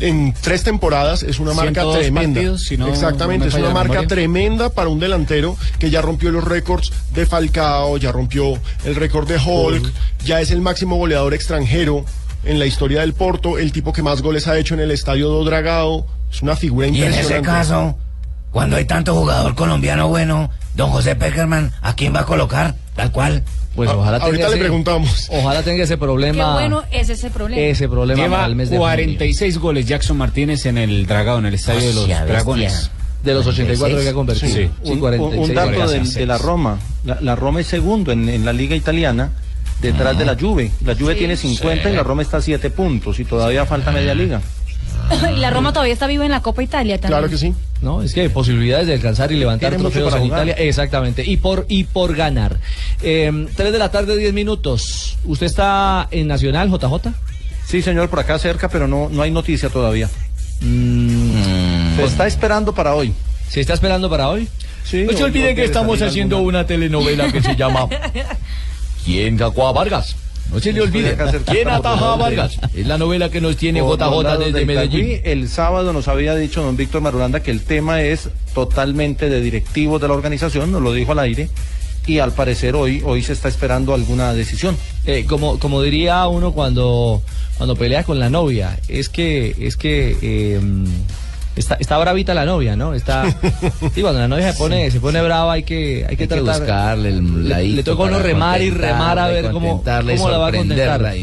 en tres temporadas, es una marca
102
tremenda.
partidos, si no
Exactamente,
me
es una marca
memoria.
tremenda para un delantero que ya rompió los récords de Falcao, ya rompió el récord de Hulk, ya es el máximo goleador extranjero en la historia del Porto, el tipo que más goles ha hecho en el estadio do Dragao, es una figura
Y en
impresionante.
ese caso, cuando hay tanto jugador colombiano bueno, don José Peckerman, ¿a quién va a colocar? Tal cual.
Pues ojalá tenga
ahorita le
ese-
preguntamos.
Ojalá tenga ese
Qué
problema.
bueno es ese problema.
Ese problema para
Lleva
el mes de
46 goles Jackson Martínez en el Dragado, en el estadio de los
bestia.
Dragones.
De los 84 que ha convertido.
Sí.
Sí,
un,
46
un dato de, de la Roma. La, la Roma es segundo en, en la liga italiana detrás de la Juve. La Juve
Sí.
tiene 50 y la Roma está a 7 puntos y todavía falta media liga. <laughs>
y la Roma todavía está viva en la Copa Italia también.
Claro que sí.
No, es que hay posibilidades de alcanzar y levantar trofeos en. Italia. Exactamente. Y por, y por ganar. Eh, 3 de la tarde, 10 minutos. ¿Usted está en Nacional, JJ?
Sí, señor, por acá cerca, pero no, no hay noticia todavía.
Mm,
Se está esperando para hoy.
¿Se está esperando para hoy?
Sí,
No se olviden que estamos haciendo
alguna.
una telenovela que se llama <laughs> ¿Quién sacó a Vargas? No se le olvide. ¿Quién
tanta
ataja a. Vargas? Es la novela que nos tiene
Por
JJ desde
del
Medellín.
El sábado nos había dicho don Víctor Marulanda que el tema es totalmente de directivos de la organización, nos lo dijo al aire, y al parecer hoy, hoy se está esperando alguna decisión.
Eh, como, como diría uno cuando, cuando pelea con la novia, es que, es que eh, está, está bravita la novia, ¿no? Está, <laughs> sí, cuando la novia se pone, se pone brava hay que, hay que
Hay que buscarle el
le, le toca uno remar y remar a ver cómo, la va a contentar.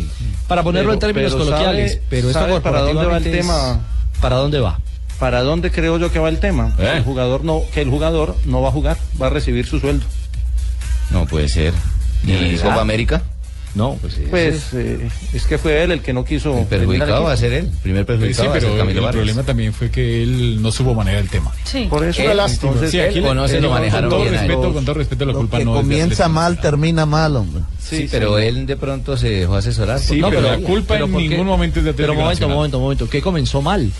Para ponerlo en términos
pero
coloquiales,
sabe-
pero
sabe para dónde va el tema.
¿Para dónde va?
¿Para dónde creo yo que va el tema?
¿Eh?
El jugador no, que el jugador no va a jugar, va a recibir su sueldo.
No puede ser.
¿De
¿Y? Copa América?
No, pues
Pues eh, es que fue él el que no quiso.
El perjudicado va a ser él. Primer
Sí,
perjudicado va a
pero el
Vargas.
problema también fue que él no supo manejar el tema.
Sí.
Por eso
Él, entonces,
Sí, aquí
él conoce, lo
con
manejaron
todo
bien
respeto, con todo respeto, la
Lo
culpa
que
no
comienza mal, termina mal, hombre.
Sí, pero él de pronto se dejó asesorar.
Sí,
por-
pero
No,
la culpa en
¿por qué?
ningún momento es de
Pero momento,
Nacional.
momento, momento, ¿qué comenzó mal?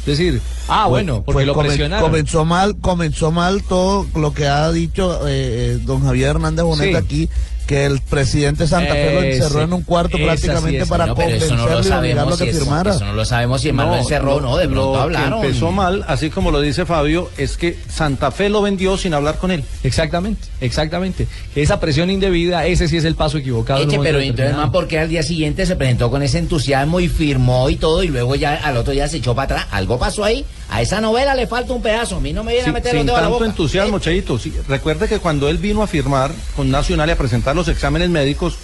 Es decir, ah,
Pues-
bueno, porque
pues
lo
comen-
presionaron.
Comenzó mal, comenzó mal todo lo que ha dicho eh, eh, don Javier Hernández Bonet
Sí.
aquí, que el presidente Santa Fe lo encerró en un cuarto
esa sí
prácticamente
es.
para
No,
convencerlo y obligarlo a que firmara.
eso no lo sabemos si el Manuel cerró no, de pronto
lo que
hablaron.
empezó mal, así como lo dice Fabio, es que Santa Fe lo vendió sin hablar con él.
Exactamente, exactamente. Esa presión indebida, ese sí es el paso equivocado.
Eche, pero entonces, man,
determinado.
¿por qué al día siguiente se presentó con ese entusiasmo y firmó y todo y luego ya al otro día se echó para atrás? Algo pasó ahí. A esa novela le falta un pedazo. A mí no me viene
Sí,
a meter
sin
los dedos a la
tanto
boca.
entusiasmo, Cheito. Sí, recuerde que cuando él vino a firmar con Nacional y a presentar los exámenes médicos,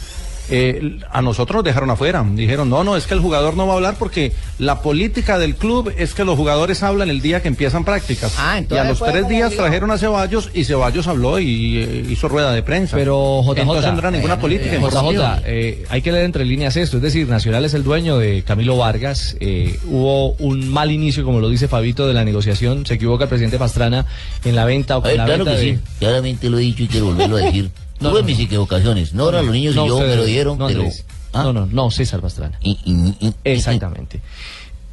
eh, a nosotros nos dejaron afuera. Dijeron, no, no, es que el jugador no va a hablar porque la política del club es que los jugadores hablan el día que empiezan prácticas.
Ah,
y a los tres días trajeron a Ceballos y Ceballos habló y eh, hizo rueda de prensa.
Pero JJ,
Entonces no era ninguna
eh,
política.
eh. JJ, eh, hay que leer entre líneas esto, es decir, Nacional es el dueño de Camilo Vargas, eh, hubo un mal inicio, como lo dice Fabito, de la negociación, se equivoca el presidente Pastrana en la venta o con
Ay,
la
claro
venta
que
de...
sí, claramente lo he dicho y quiero volverlo a decir.
No,
Tuve
no,
mis equivocaciones, no ahora los niños
No,
y yo me lo dieron,
no,
pero...
Andrés.
¿Ah?
No, no, no, César Pastrana. Exactamente.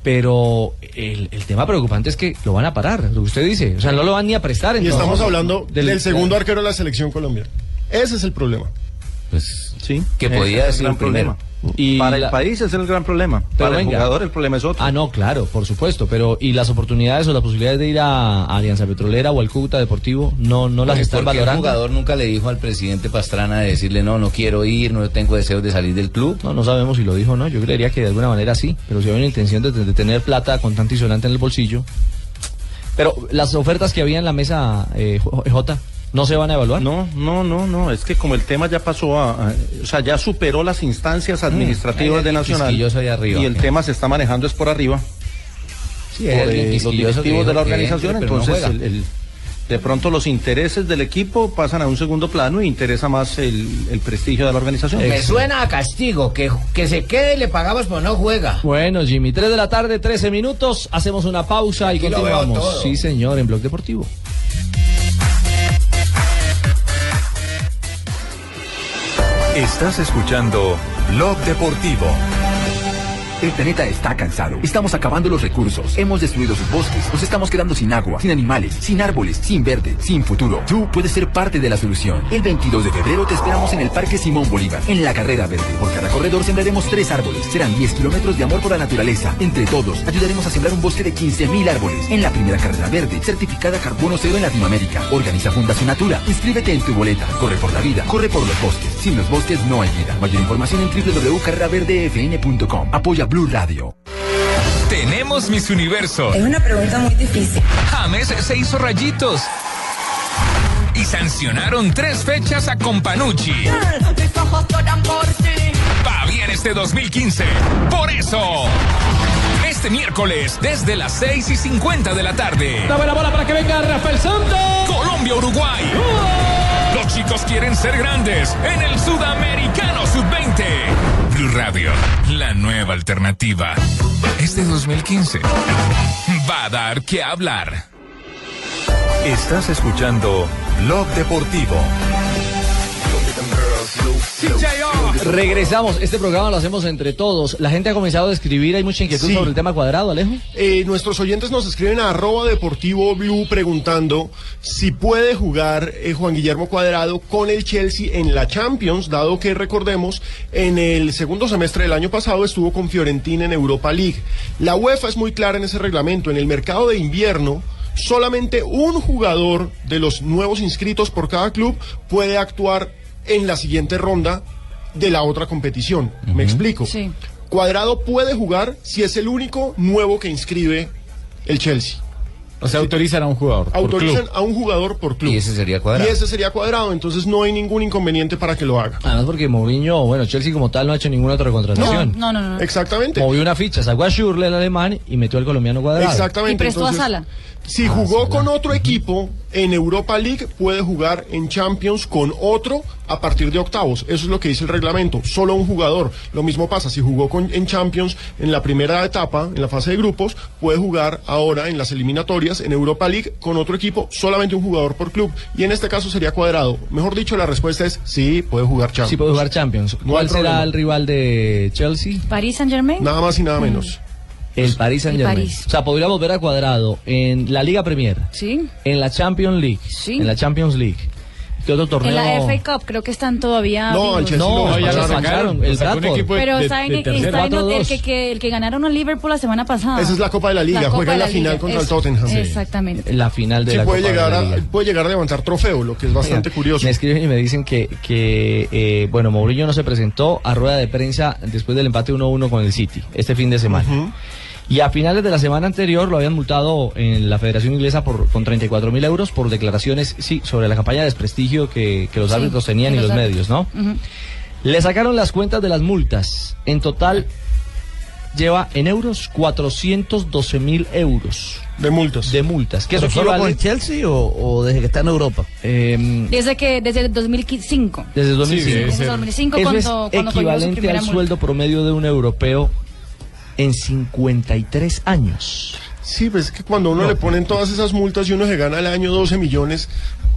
Pero el, el tema preocupante es que lo van a parar, lo que usted dice. O sea, no lo van ni a prestar.
Y
entonces.
estamos hablando
Del-
del, segundo arquero de la selección colombiana. Ese es el problema.
Pues
sí,
que podía
el gran problema.
Y
Para
la-
el país ese es el gran problema.
Pero
Para el jugador el problema es otro.
Ah, no, claro, por supuesto. Pero ¿y las oportunidades o las posibilidades de ir a, a Alianza Petrolera o al Cúcuta Deportivo no, no las
Pues,
están
¿por qué
valorando?
El jugador nunca le dijo al presidente Pastrana de decirle no, no quiero ir, no tengo deseos de salir del club.
No, no sabemos si lo dijo o no. Yo creería que de alguna manera sí. Pero si hay una intención de, de tener plata con tanto isonante en el bolsillo. Pero las ofertas que había en la mesa, eh, J- J, ¿no se van a evaluar?
No, no, no, no. Es que como el tema ya pasó a, a- o sea, ya superó las instancias administrativas
Hay
de Nacional.
arriba.
Y el tema se está manejando es por arriba.
Sí,
por eh, los directivos de la organización.
entre, pero no
entonces, el- el- de pronto los intereses del equipo pasan a un segundo plano y interesa más el, el prestigio de la organización.
Me suena a castigo, que, que se quede y le pagamos pero no juega.
Bueno, Jimmy, 3 de la tarde, 13 minutos. Hacemos una pausa y
Aquí
continuamos. Sí, señor, en Blog Deportivo.
Estás escuchando Blog Deportivo.
El planeta está cansado. Estamos acabando los recursos. Hemos destruido sus bosques. Nos estamos quedando sin agua, sin animales, sin árboles, sin verde, sin futuro. Tú puedes ser parte de la solución. El 22 de febrero te esperamos en el Parque Simón Bolívar, en la carrera verde. Por cada corredor sembraremos tres árboles. Serán 10 kilómetros de amor por la naturaleza. Entre todos, ayudaremos a sembrar un bosque de 15.000 árboles. En la primera carrera verde, certificada Carbono Cero en Latinoamérica. Organiza Fundación Natura. Inscríbete en tu boleta. Corre por la vida. Corre por los bosques. Sin los bosques no hay vida. Mayor información en www.carreraverdefn.com. Apoya Blue Radio.
Tenemos Miss Universo.
Es una pregunta muy difícil.
James se hizo rayitos. Y sancionaron tres fechas a Companucci.
Mis ojos lloran por ti.
Va bien este 2015. Por eso. Este miércoles, desde las 6 y 50 de la tarde.
Dame la bola para que venga Rafael Santos.
Colombia-Uruguay. Los chicos quieren ser grandes en el Sudamericano Sub-20. Blue Radio, la nueva alternativa. Este 2015 va a dar que hablar.
Estás escuchando Blog Deportivo.
Regresamos. Este programa lo hacemos entre todos. La gente ha comenzado a escribir. Hay mucha inquietud
Sí.
sobre el tema cuadrado, Alejo.
Eh, nuestros oyentes nos escriben a arroba deportivo blue preguntando si puede jugar eh, Juan Guillermo Cuadrado con el Chelsea en la Champions, dado que recordemos, en el segundo semestre del año pasado estuvo con Fiorentina en Europa League. La UEFA es muy clara en ese reglamento. En el mercado de invierno, solamente un jugador de los nuevos inscritos por cada club puede actuar en la siguiente ronda de la otra competición. Me explico.
Sí.
Cuadrado puede jugar si es el único nuevo que inscribe el Chelsea.
O sea, autorizan a un jugador. por
Autorizan
club.
a un jugador por club.
Y ese sería Cuadrado.
Y ese sería cuadrado, entonces no hay ningún inconveniente para que lo haga.
Además porque Mourinho, bueno, Chelsea como tal no ha hecho ninguna otra contratación.
No, no, no. no.
Exactamente.
Movió una ficha, sacó a Schürrle el alemán y metió al colombiano cuadrado.
Exactamente.
Y prestó a Sala.
Si jugó con otro equipo en Europa League, puede jugar en Champions con otro a partir de octavos. Eso es lo que dice el reglamento. Solo un jugador. Lo mismo pasa si jugó con, en Champions en la primera etapa, en la fase de grupos, puede jugar ahora en las eliminatorias en Europa League con otro equipo, solamente un jugador por club. Y en este caso sería cuadrado. Mejor dicho, la respuesta es sí, puede jugar Champions.
Sí puede jugar Champions. ¿Cuál será
problema.
el rival de Chelsea?
París Saint Germain.
Nada más y nada menos.
El Paris Saint Germain.
París.
O sea, podríamos ver a Cuadrado en la Liga Premier,
Sí.
en la Champions League,
Sí.
en la Champions League. ¿Qué otro torneo?
En la FA Cup creo que están todavía.
No. Chelsea
No,
lo
ya lo sacaron. El Bradford.
Pero está en- el
4-2.
que, el que ganaron a Liverpool la semana pasada.
Esa es la Copa de la Liga, juega en la final contra el. Tottenham. Sí.
Exactamente.
La final de
Sí,
la
puede
Copa de
llegar,
la
a,
Liga.
puede llegar a levantar trofeo, lo que es bastante
Oiga,
curioso.
Me escriben y me dicen que, que eh, bueno, Mourinho no se presentó a rueda de prensa después del empate 1-1 con el City, este fin de semana. Y a finales de la semana anterior lo habían multado en la Federación Inglesa por, con 34 mil euros por declaraciones, sí, sobre la campaña de desprestigio que, que los
Sí,
árbitros tenían y
los
los medios, ¿no?
Ujú.
Le sacaron las cuentas de las multas. En total lleva en euros 412 mil euros.
De multas.
De multas. Que eso
¿Pero solo
equivale,
con Chelsea o, o desde que está en Europa?
em,
Desde que desde el 2005.
desde el 2005.
debe
Desde
ser.
el 2005
Eso
cuando,
es
cuando
equivalente al
multa.
sueldo promedio de un europeo en 53 años.
Sí, pues es que cuando uno le ponen todas esas multas y uno se gana al año 12 millones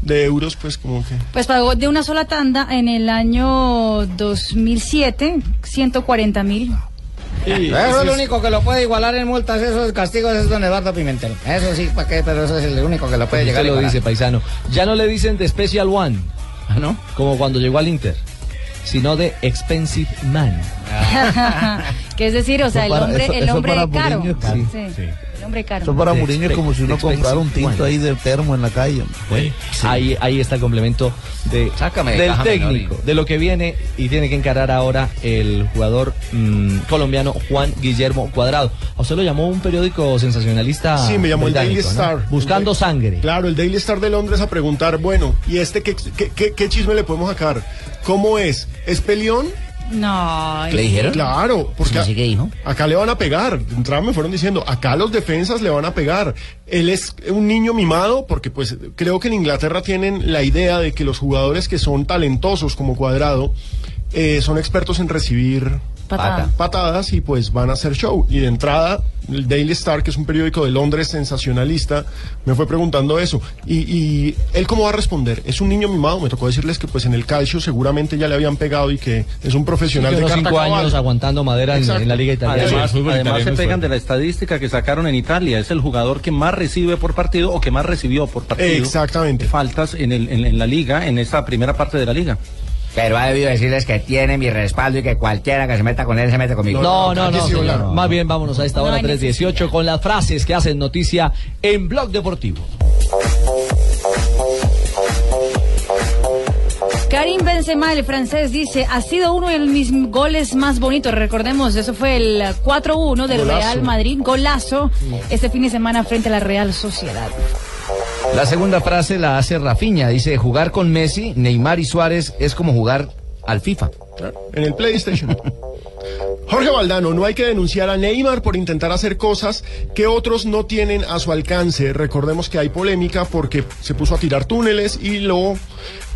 de euros, pues como que...
Pues pagó de una sola tanda en el año 2007 140 mil.
Eso es lo único que lo puede igualar en multas, esos castigos es don Eduardo Pimentel. Eso sí, ¿para qué? Pero eso es el único que lo puede llegar
Usted lo dice, paisano. Ya no le dicen de Special One,
¿Ah, no?
como cuando llegó al Inter, sino de Expensive Man. <laughs>
que es decir, o sea, el hombre,
eso-
el
eso
hombre
para
caro.
Mourinho,
Sí,
sí.
El hombre caro.
Eso para
De
Mourinho es como si uno comprara un tinto ahí de termo en la calle.
Bueno, ahí, ahí está el complemento de,
Sácame de
del
menor
técnico, de lo que viene y tiene que encarar ahora el jugador mm, colombiano Juan Guillermo Cuadrado. A usted lo llamó un periódico sensacionalista.
Sí, me llamó el Daily. Star.
Buscando
El-
sangre.
Claro, el Daily Star de Londres a preguntar, bueno, ¿y este qué, qué, qué- qué chisme le podemos sacar? ¿Cómo es? ¿Es peleón?
No.
¿Le dijeron?
Claro, porque
¿Así que dijo?
acá le van a pegar. De entrada me fueron diciendo, acá los defensas le van a pegar. Él es un niño mimado porque pues creo que en Inglaterra tienen la idea de que los jugadores que son talentosos como Cuadrado eh, son expertos en recibir
Patada.
patadas y pues van a hacer show. Y de entrada, el Daily Star, que es un periódico de Londres sensacionalista, me fue preguntando eso. Y, y él cómo va a responder? Es un niño mimado, me tocó decirles que pues en el calcio seguramente ya le habían pegado y que es un profesional
Sí,
de
cinco
cabal.
años aguantando madera en, la liga italiana.
Además, además
italiano
se pegan de la estadística que sacaron en Italia. Es el jugador que más recibe por partido o que más recibió por partido.
Exactamente.
Faltas en, el, en, en la liga, en esta primera parte de la liga.
Pero ha debido decirles que tiene mi respaldo y que cualquiera que se meta con él se mete conmigo.
No, no, no, señor.
hola.
Más bien vámonos a esta
No
hora
hay
3.18 con las frases que hacen noticia en Blog Deportivo.
Karim Benzema, el francés, dice, ha sido uno de mis goles más bonitos. Recordemos, eso fue el 4-1 del
Golazo.
Real Madrid, golazo, este fin de semana frente a la Real Sociedad.
La segunda frase la hace Rafinha. Dice, jugar con Messi, Neymar y Suárez es como jugar al FIFA.
En el PlayStation. Jorge Valdano, no hay que denunciar a Neymar por intentar hacer cosas que otros no tienen a su alcance. Recordemos que hay polémica porque se puso a tirar túneles y lo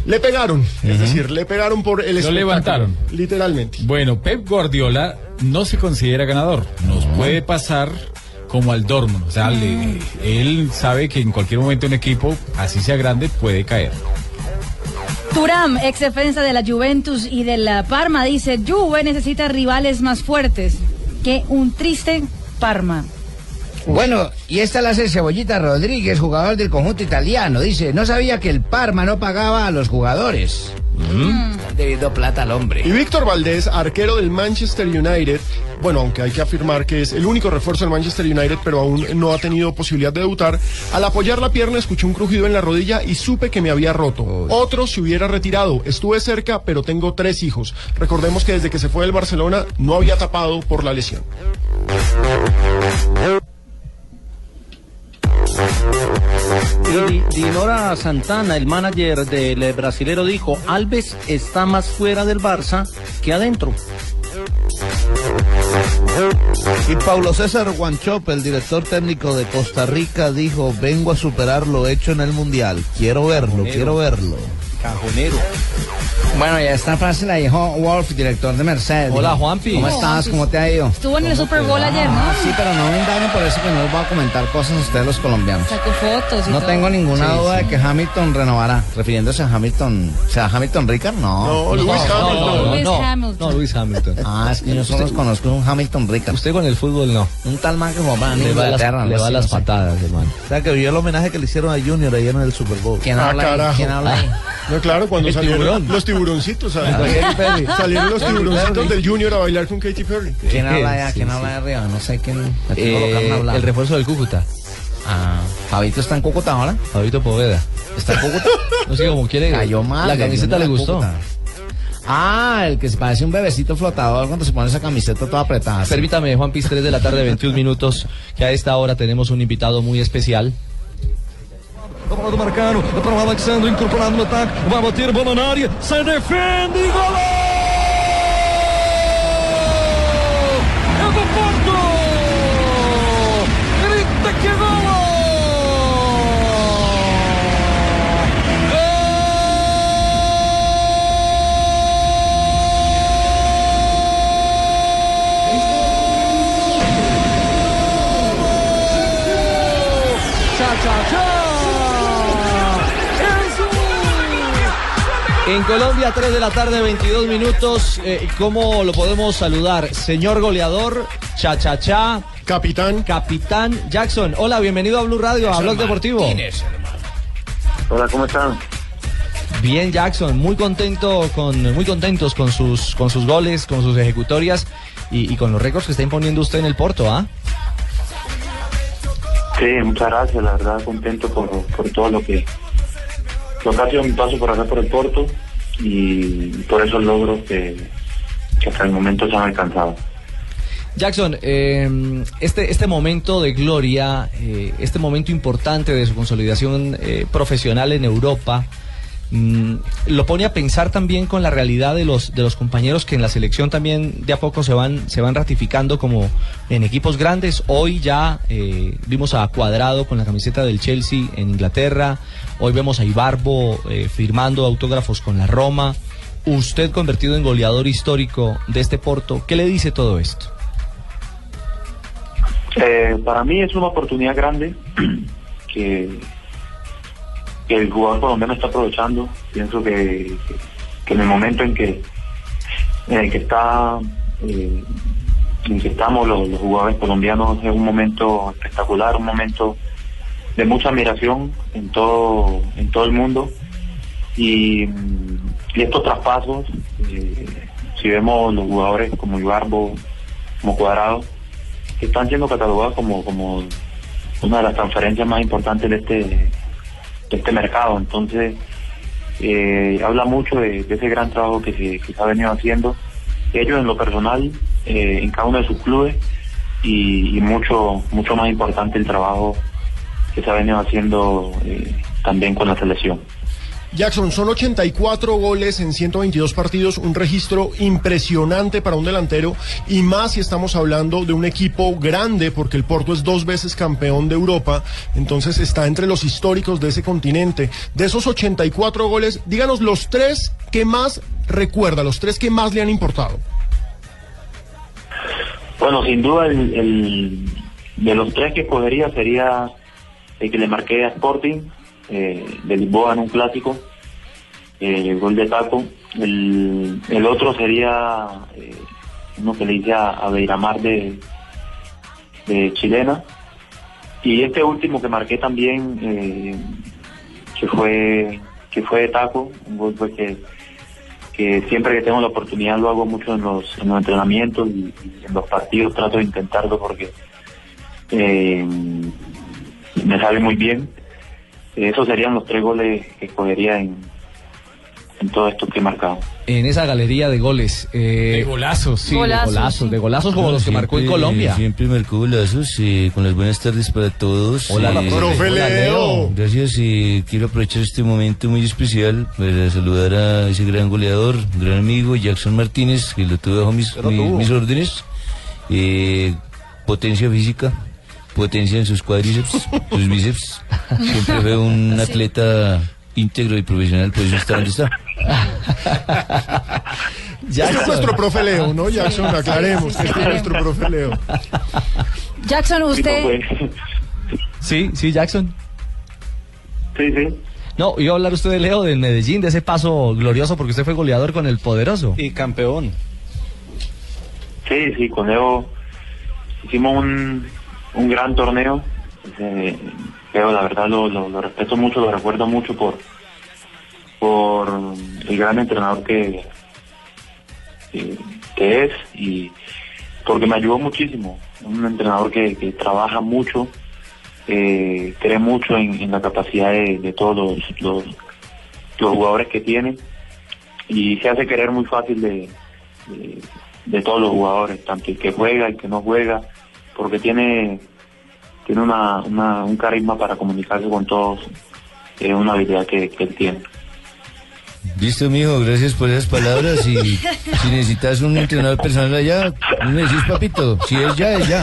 le pegaron. Es decir, le pegaron por el
Lo levantaron.
Literalmente.
Bueno, Pep Guardiola no se considera ganador. Nos puede pasar como al Dortmund. O sea, le- él sabe que en cualquier momento un equipo, así sea grande, puede caer.
Turam, ex defensa de la Juventus y de la Parma, dice, Juve necesita rivales más fuertes que un triste Parma.
Bueno, y esta la hace Cebollita Rodríguez, jugador del conjunto italiano. Dice, no sabía que el Parma no pagaba a los jugadores.
debiendo plata al hombre.
Y Víctor Valdés, arquero del Manchester United, bueno, aunque hay que afirmar que es el único refuerzo del Manchester United, pero aún no ha tenido posibilidad de debutar, al apoyar la pierna escuché un crujido en la rodilla y supe que me había roto. Otro se hubiera retirado. Estuve cerca, pero tengo tres hijos. Recordemos que desde que se fue del Barcelona no había tapado por la lesión.
Dinora Santana, el manager del eh, brasilero, dijo, Alves está más fuera del Barça que adentro.
Y Paulo César Guanchop, el director técnico de Costa Rica, dijo, vengo a superar lo hecho en el Mundial. Quiero verlo,
Cajonero.
quiero verlo.
Cajonero.
Bueno, ya esta frase la dijo Wolf, director de Mercedes.
Hola, Juanpi.
¿Cómo estás?
Juanpi.
¿Cómo te ha ido?
Estuvo en el Super Bowl ayer, ¿no?
Ah, sí, pero no me indaguen por eso que no les voy a comentar cosas a ustedes los colombianos.
Sacó fotos y
No
todo.
tengo ninguna
Sí,
duda
sí.
de que Hamilton renovará. Refiriéndose a Hamilton. ¿Será Hamilton Ricard? No.
No, Lewis Hamilton. No, no,
Hamilton.
no, Luis Hamilton.
Ah, es que yo solo conozco un Hamilton Ricard.
Usted con el fútbol no.
Un tal man que jugaba en
Le va las,
Inglaterra.
le va las
no sé.
patadas, hermano.
O sea, que vio el homenaje que le hicieron a Junior ayer en el Super Bowl.
¿Quién
Ah,
habla ahí?
carajo.
¿Quién habla ahí?
No, claro, cuando
El
salieron
tiburón.
los tiburoncitos, salieron los tiburoncitos del Junior a bailar con Katy Perry.
¿Quién habla allá? ¿Quién habla de arriba? No sé quién.
Eh,
colocando a hablar.
el refuerzo del Cúcuta,
Ah, Fabito está en Cúcuta ahora.
Fabito Poveda.
¿Está en Cúcuta?
No sé cómo quiere.
Cayó mal.
La camiseta le gustó.
Cúcuta. Ah, el que se parece un bebecito flotador cuando se pone esa camiseta toda apretada. sí.
Permítame, Juan Piz, 3 de la tarde, 21 minutos, que a esta hora tenemos un invitado muy especial.
Bola do Marcano, para o Alexandre, incorporado no ataque, vai bater, bola na área, se defende e gol! É do
En Colombia, 3 de la tarde, 22 minutos. Eh, ¿Cómo lo podemos saludar? Señor goleador, cha, cha, cha.
Capitán.
Capitán Jackson. Hola, bienvenido a Blue Radio, a Blog Deportivo.
Hola, ¿cómo están?
Bien, Jackson, muy contento con, muy contentos con sus, con sus goles, con sus ejecutorias y, y con los récords que está imponiendo usted en el Porto, ¿ah?
Sí, muchas gracias, la verdad contento por, por todo lo que, ha sido mi paso por acá por el Porto y por esos logros que, que hasta el momento se han alcanzado.
Jackson, eh, este, este momento de gloria, eh, este momento importante de su consolidación eh, profesional en Europa, mm, lo pone a pensar también con la realidad de los, de los compañeros que en la selección también de a poco se van, se van ratificando como en equipos grandes. Hoy ya eh, vimos a Cuadrado con la camiseta del Chelsea en Inglaterra, hoy vemos a Ibarbo eh, firmando autógrafos con la Roma. Usted convertido en goleador histórico de este Porto, ¿qué le dice todo esto?
Eh, para mí es una oportunidad grande <clears throat> que, que el jugador colombiano está aprovechando. Pienso que, que en el momento en que que está eh, estamos los, jugadores colombianos es un momento espectacular, un momento de mucha admiración en todo en todo el mundo y, y estos traspasos eh, si vemos los jugadores como Ibarbo como Cuadrado que están siendo catalogados como, como una de las transferencias más importantes de este, este mercado. Entonces, eh, habla mucho de, ese gran trabajo que se, que se ha venido haciendo, ellos en lo personal, eh, en cada uno de sus clubes, y, y mucho, mucho más importante el trabajo que se ha venido haciendo eh, también con la selección.
Jackson, son 84 goles en 122 partidos, un registro impresionante para un delantero y más si estamos hablando de un equipo grande porque el Porto es dos veces campeón de Europa, entonces está entre los históricos de ese continente. De esos 84 goles, díganos los tres que más recuerda, los tres que más le han importado.
Bueno, sin duda el, de los tres que escogería sería el que le marqué a Sporting, eh, de Lisboa en un clásico, eh, el gol de taco. El, el otro sería eh, uno que le hice a, a Beiramar de, de Chilena. Y este último que marqué también, eh, que fue que fue de taco, un gol pues, que, siempre que tengo la oportunidad lo hago mucho en los, en los entrenamientos y, en los partidos trato de intentarlo porque eh, me sale muy bien. Esos serían los tres goles que escogería en, en todo esto que he marcado.
En esa galería de goles. de
golazos,
sí. de golazos, de golazos como los que marcó en Colombia.
Siempre marcó golazos. eh, con las buenas tardes para todos.
Hola,
Eh,
profe
hola,
Leo.
Gracias. eh, quiero aprovechar este momento muy especial para saludar a ese gran goleador, gran amigo, Jackson Martínez, que lo tuve bajo mis,
lo
mi-
tuvo.
mis órdenes. Eh, potencia física, potencia en sus cuádriceps, <laughs> sus bíceps. Siempre fue un atleta íntegro y profesional, por eso está <laughs> donde está.
Este es nuestro profe Leo, ¿no, Jackson? Aclaremos que este es nuestro profe Leo.
Jackson, usted...
Sí, sí, Jackson.
Sí, sí.
No, iba a hablar usted de Leo, del Medellín, de ese paso glorioso, porque usted fue goleador con el poderoso.
Y campeón.
Sí, sí, con Leo hicimos un, un gran torneo. Eh, Leo, la verdad, lo, respeto mucho, lo recuerdo mucho por, por el gran entrenador que, que, es y porque me ayudó muchísimo. Un entrenador que, trabaja mucho, eh, cree mucho en, la capacidad de, todos los, jugadores que tiene y se hace querer muy fácil de, de, de todos los jugadores, tanto el que juega, el que no juega, porque tiene tiene una, una, un carisma para comunicarse con todos, es una habilidad que, que él tiene.
Listo, mijo, gracias por esas palabras. Y si necesitas un entrenador personal allá, me decís, papito. Si es ya, es ya.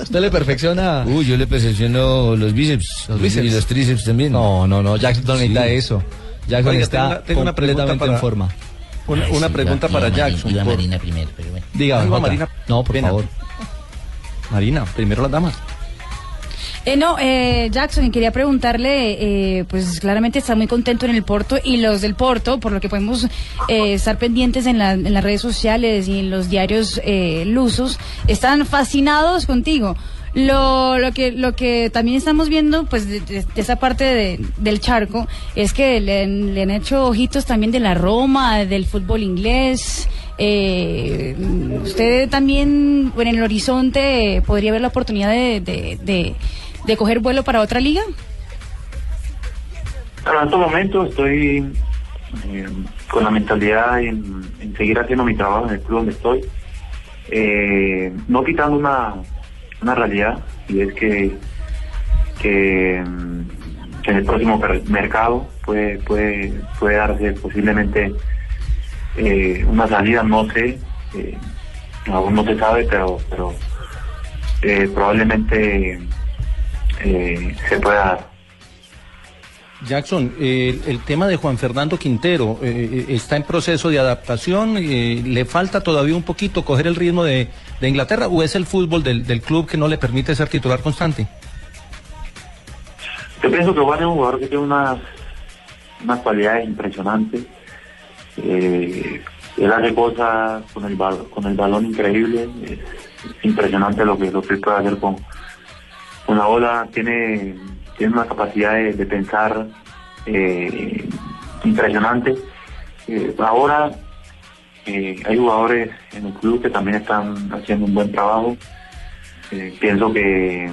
¿Usted le perfecciona?
Uy, yo le perfecciono los bíceps.
Los bíceps.
Y los tríceps también.
No, no, no, Jackson no necesita
Sí.
eso. Jackson
Oiga,
está
tengo una- tengo una pregunta
completamente
para-
en forma.
Una, una pregunta para Jackson. Por-
Marina primero, pero.
Diga, Jota.
Marina.
No, por
Pena.
favor.
Marina, primero las damas.
Eh, no, eh, Jackson, y quería preguntarle, eh, pues claramente está muy contento en el Porto y los del Porto, por lo que podemos eh, estar pendientes en, la- en las redes sociales y en los diarios eh, lusos, están fascinados contigo. Lo, lo que lo que también estamos viendo, pues de, de- de esa parte de- del charco, es que le, han- le han hecho ojitos también de la Roma, del fútbol inglés. Eh, usted también, en el horizonte, podría ver la oportunidad de, de, coger vuelo para otra liga.
En estos momentos estoy eh, con la mentalidad en, seguir haciendo mi trabajo en el club donde estoy, eh, no quitando una, una realidad, y es que, que, que en el próximo mercado puede, puede, puede darse posiblemente eh, una salida, no sé, eh, aún no se sabe, pero, pero eh, probablemente eh, se pueda dar.
Jackson, eh, el tema de Juan Fernando Quintero eh, está en proceso de adaptación. eh, ¿Le falta todavía un poquito coger el ritmo de, de Inglaterra o es el fútbol del, del club que no le permite ser titular constante?
Yo pienso que Juan es un jugador que tiene unas, unas cualidades impresionantes. Eh, él hace cosas con el, balón increíble. Es impresionante lo que, lo que él puede hacer con, con la bola. Tiene, tiene una capacidad de, pensar eh, impresionante. Eh, ahora eh, hay jugadores en el club que también están haciendo un buen trabajo. Eh, pienso que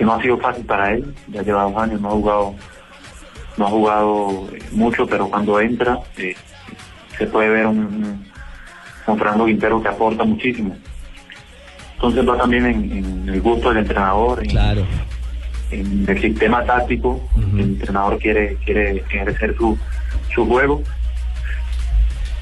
que no ha sido fácil para él, ya lleva dos años, no ha jugado, no ha jugado eh, mucho, pero cuando entra eh, se puede ver un, un Fernando Quintero que aporta muchísimo. Entonces va también en, en el gusto del entrenador, en, en el sistema táctico, el entrenador quiere, quiere ejercer su, su juego.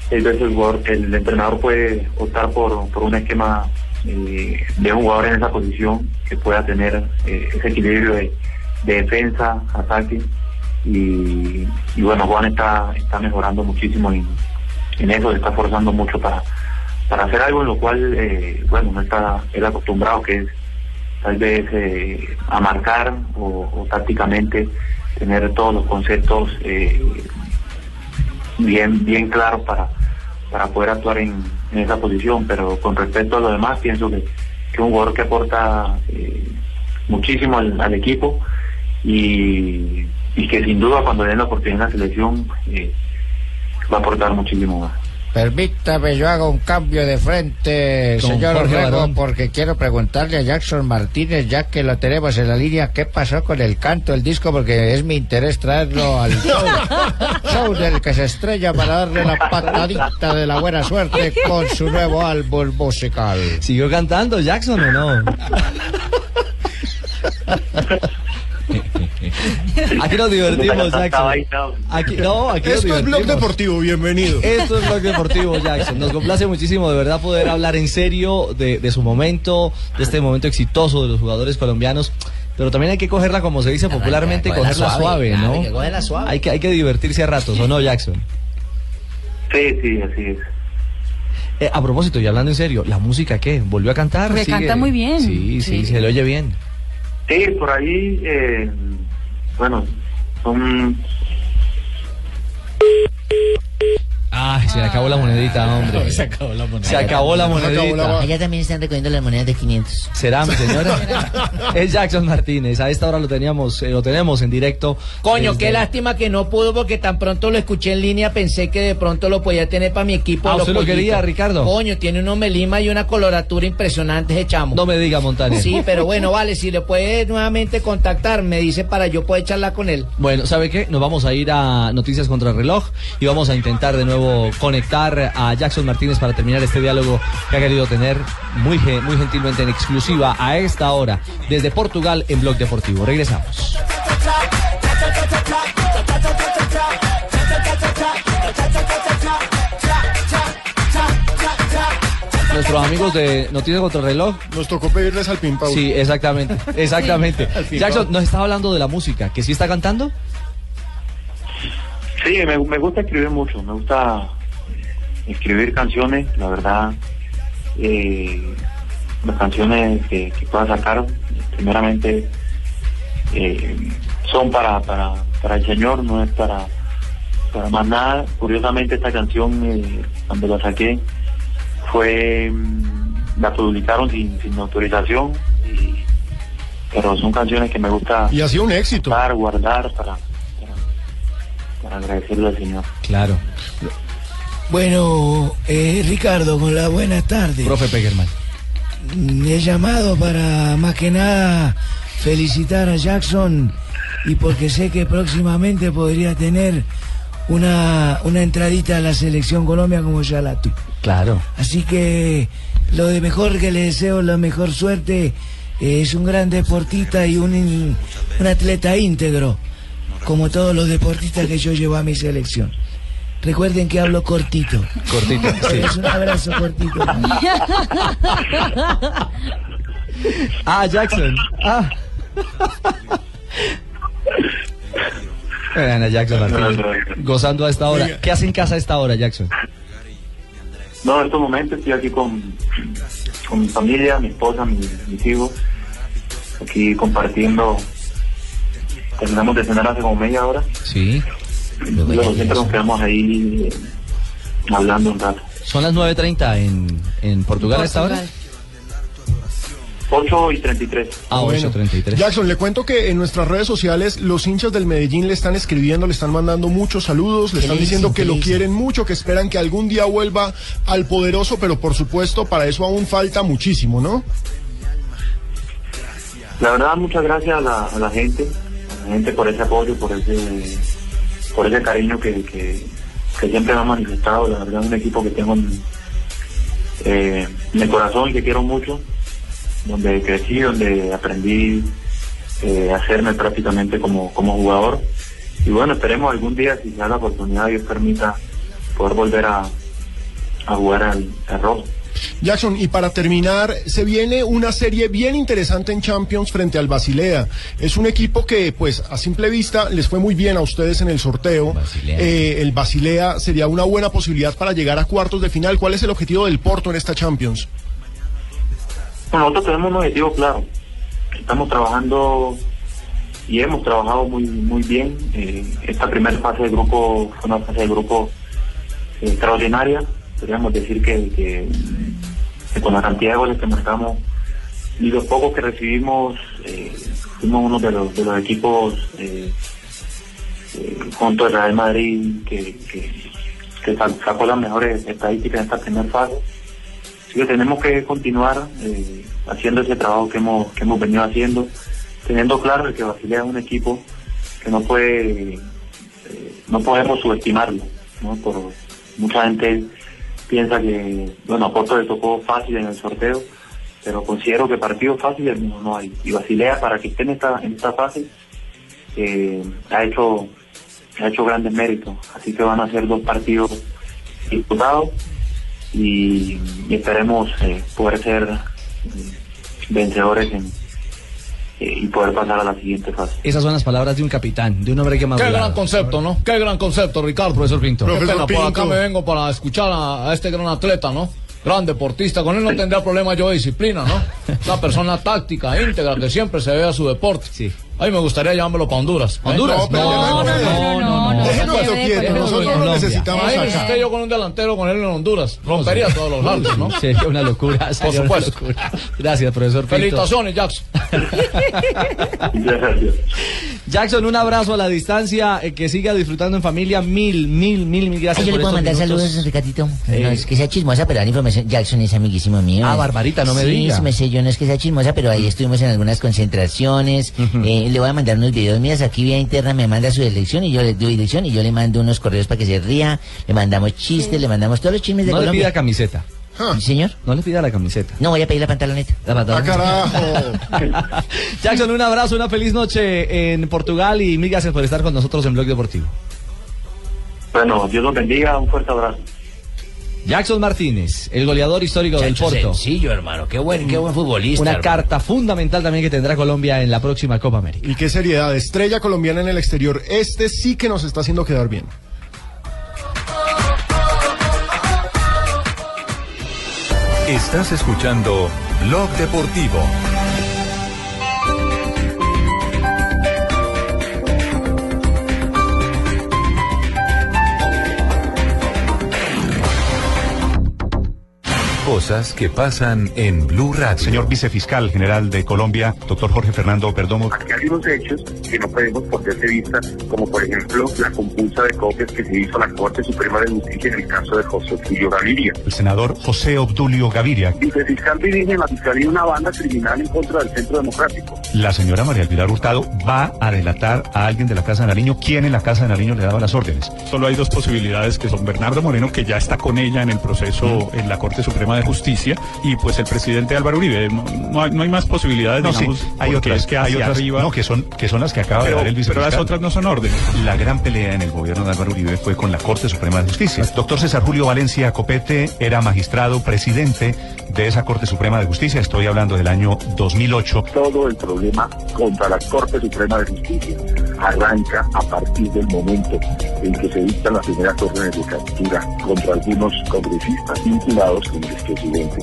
Entonces el, jugador, el entrenador puede optar por, por un esquema eh, de un jugador en esa posición que pueda tener eh, ese equilibrio de, de defensa, ataque. Y, bueno, Juan está, está mejorando muchísimo en, en eso, está forzando mucho para, para hacer algo en lo cual, eh, bueno, no está él acostumbrado, que es tal vez eh, a marcar o, tácticamente tener todos los conceptos eh, bien, bien claros para, para poder actuar en, esa posición, pero con respecto a lo demás, pienso que, es un jugador que aporta eh, muchísimo al equipo y, y que sin duda cuando le den la oportunidad en la selección eh, va a aportar muchísimo más.
Permítame, yo hago un cambio de frente, señor Orrego, porque quiero preguntarle a Jackson Martínez, ya que lo tenemos en la línea, ¿qué pasó con el canto del disco? Porque es mi interés traerlo al <laughs> show, show del que se estrella para darle la patadita de la buena suerte con su nuevo álbum musical.
¿Siguió cantando Jackson o no? <laughs> <laughs> Aquí nos divertimos, Jackson. Aquí, no, aquí nos
Esto es Blog. Deportivo, bienvenido.
Esto es Blog Deportivo, Jackson. Nos complace muchísimo de verdad poder hablar en serio de, de su momento, de este momento exitoso de los jugadores colombianos. Pero también hay que cogerla, como se dice popularmente,
cogerla
cogerla
suave,
suave,
claro,
¿no?
hay que cogerla suave.
Hay que, hay que divertirse a ratos, ¿o no, Jackson?
Sí, sí, así es.
Eh, a propósito, y hablando en serio, ¿la música qué? ¿Volvió a cantar? ¿Sigue?
canta muy bien.
Sí, sí,
Sí.
se le oye bien.
Sí, por ahí, eh, bueno, son...
Ay, se le acabó la monedita, hombre.
Se acabó la moneda.
Se acabó la monedita.
Allá también están recogiendo las monedas de 500.
¿Será, mi señora? <laughs> es Jackson Martínez. A esta hora lo teníamos, eh, lo tenemos en directo.
Coño,
desde-
qué lástima que no pudo porque tan pronto lo escuché en línea, pensé que de pronto lo podía tener para mi equipo.
Ah, ¿usted lo quería, Ricardo?
Coño, tiene unos melima y una coloratura impresionante ese chamo.
No me diga, Montaner.
Sí, pero bueno, vale, si le puede nuevamente contactar, me dice para yo poder charlar con él.
Bueno, ¿sabe qué? Nos vamos a ir a Noticias contra el Reloj y vamos a intentar de nuevo conectar a Jackson Martínez para terminar este diálogo que ha querido tener muy, muy gentilmente en exclusiva a esta hora desde Portugal en Blog Deportivo. Regresamos. Nuestros amigos de Noticias contra el Reloj.
Nos tocó pedirles al Pimpau.
Sí, exactamente, <laughs> exactamente. Jackson, nos estaba hablando de la música, que sí está cantando.
Sí, me, me gusta escribir mucho, me gusta escribir canciones, la verdad, eh, las canciones que, que pueda sacar, primeramente, eh, son para, para, para el Señor, no es para, para más nada. Curiosamente esta canción, eh, cuando la saqué, fue, mm, la publicaron sin, sin autorización, y- pero son canciones que me gusta
Y ha sido un éxito.
guardar, guardar para, para, agradecerle al Señor.
Claro.
Bueno, eh, Ricardo, con la buena tarde.
Profe Pegerman.
He llamado para más que nada felicitar a Jackson y porque sé que próximamente podría tener una, una entradita a la selección Colombia como ya la tuvo.
Claro.
Así que lo de mejor que le deseo la mejor suerte eh, es un gran deportista y un, un atleta íntegro, como todos los deportistas que yo llevo a mi selección. Recuerden que hablo cortito.
Cortito, <laughs> sí.
Es un abrazo cortito. <laughs>
Ah, Jackson. Ah. <laughs> A Jackson Martínez. Gozando a esta hora. ¿Qué hace en casa a esta hora, Jackson?
No, en estos momentos estoy aquí con, con mi familia, mi esposa, mi- mis hijos, aquí compartiendo. Terminamos de cenar hace como media hora.
Sí.
Y luego siempre nos quedamos ahí eh, hablando un rato.
Son las 9.30 en, en Portugal a esta hora.
8 y 33.
Ah,
Bueno.
8.33.
Jackson, le cuento que en nuestras redes sociales los hinchas del Medellín le están escribiendo, le están mandando muchos saludos, le
¿Qué
están diciendo que
¿Qué
lo quieren mucho, que esperan que algún día vuelva al poderoso, pero por supuesto para eso aún falta muchísimo, ¿no?
La verdad, muchas gracias a la, a la gente, gente por ese apoyo, por ese, por ese cariño que, que, siempre me ha manifestado. La verdad, es un equipo que tengo en, eh, corazón y que quiero mucho, donde crecí, donde aprendí eh, a hacerme prácticamente como, como jugador. Y bueno, esperemos algún día, si se da la oportunidad, Dios permita, poder volver a, a jugar al, al rojo.
Jackson, y para terminar, se viene una serie bien interesante en Champions frente al Basilea. Es un equipo que, pues, a simple vista, les fue muy bien a ustedes en el sorteo. Eh, el Basilea sería una buena posibilidad para llegar a cuartos de final. ¿Cuál es el objetivo del Porto en esta Champions?
Bueno, nosotros tenemos un objetivo claro. Estamos trabajando y hemos trabajado muy muy bien. Eh, esta primera fase de grupo fue una fase de grupo eh, extraordinaria. Podríamos decir que, con la cantidad de goles que marcamos y los pocos que recibimos, eh, fuimos uno de los, equipos eh, eh, junto al Real Madrid que, que, que sa- sacó las mejores estadísticas en esta primera fase. Así que tenemos que continuar haciendo ese trabajo que hemos, venido haciendo, teniendo claro que Basilea es un equipo que no puede, no podemos subestimarlo, ¿no? Por, mucha gente piensa que, bueno, a Porto le tocó fácil en el sorteo, pero considero que partidos fáciles no, no hay. Y Basilea, para que esté en esta, en esta fase, eh, ha hecho ha hecho grandes méritos. Así que van a ser dos partidos disputados y, esperemos eh, poder ser eh, vencedores en- y poder pasar a la siguiente fase.
Esas son las palabras de un capitán, de un hombre que
Qué
madura.
gran concepto, ¿no? Qué gran concepto, Ricardo.
Profesor Pinto.
Qué
Profesor
pena, por acá
Pinto.
me vengo para escuchar a, a este gran atleta, ¿no? Gran deportista. Con él no tendría problema yo de disciplina, ¿no? Una persona táctica, íntegra, que siempre se ve a su deporte. Sí. Ay, me gustaría llevármelo para Honduras. ¿eh?
Honduras? No, no, no, no, no, no. Déjenos quieto, nosotros lo necesitamos acá.
esté yo con un delantero con él en Honduras. Rompería todos los lados, ¿no?
Sería una locura. una
supuesto.
Gracias, profesor.
Felicitaciones, Jackson. <laughs>
Jackson, un abrazo a la distancia, eh, que siga disfrutando en familia. Mil, mil, mil, mil gracias
Ay, yo
por
le puedo mandar
minutos.
saludos, Ricardito. No
Eh,
es que sea chismosa, pero la información. Jackson es amiguísimo mío.
Ah, Barbarita, no me
sí,
diga.
Sí, me sé, yo no es que sea chismosa, pero ahí estuvimos en algunas concentraciones. Eh, le voy a mandar unos videos míos aquí vía interna, me manda su dirección y yo le doy dirección y yo le mando unos correos para que se ría. Le mandamos chistes, le mandamos todos los chismes de
No le
Colombia.
pida camiseta.
¿Sí, señor?
No le pida la camiseta.
No, voy a pedir la pantaloneta. La pantaloneta. <laughs>
Jackson, un abrazo, una feliz noche en Portugal y mil gracias por estar con nosotros en Blog Deportivo.
Bueno, Dios los bendiga, un fuerte abrazo.
Jackson Martínez, el goleador histórico del Porto.
Sencillo, hermano. Qué buen, qué buen futbolista.
Una
hermano.
carta fundamental también que tendrá Colombia en la próxima Copa América.
Y qué seriedad, estrella colombiana en el exterior. Este sí que nos está haciendo quedar bien.
Estás escuchando Blog Deportivo. Cosas que pasan en Blue Radio.
Señor vicefiscal general de Colombia, doctor Jorge Fernando Perdomo.
Aquí hay unos hechos que no podemos perder de vista, como por ejemplo la compulsa de copias que se hizo a la Corte Suprema de Justicia en el caso de José Tulio Gaviria.
El senador José Obdulio Gaviria.
Vicefiscal dirige en la Fiscalía una banda criminal en contra del Centro Democrático.
La señora María Elvira Hurtado va a delatar a alguien de la Casa de Nariño. ¿Quién en la Casa de Nariño le daba las órdenes?
Solo hay dos posibilidades que son Bernardo Moreno, que ya está con ella en el proceso en la Corte Suprema de Justicia, y pues el presidente Álvaro Uribe. No, no hay, no hay más posibilidades,
No, sí,
digamos,
hay
porque
otras,
que
hay otras,
arriba...
no, que son, que son las que acaba
Pero-
de dar el
pero
vicefiscal.
las otras no son órdenes.
La gran pelea en el gobierno de Álvaro Uribe fue con la Corte Suprema de Justicia. Doctor César Julio Valencia Copete era magistrado, presidente de esa Corte Suprema de Justicia. Estoy hablando del año 2008.
Todo el problema contra la Corte Suprema de Justicia arranca a partir del momento en que se dictan las primeras órdenes de captura contra algunos congresistas vinculados con el expresidente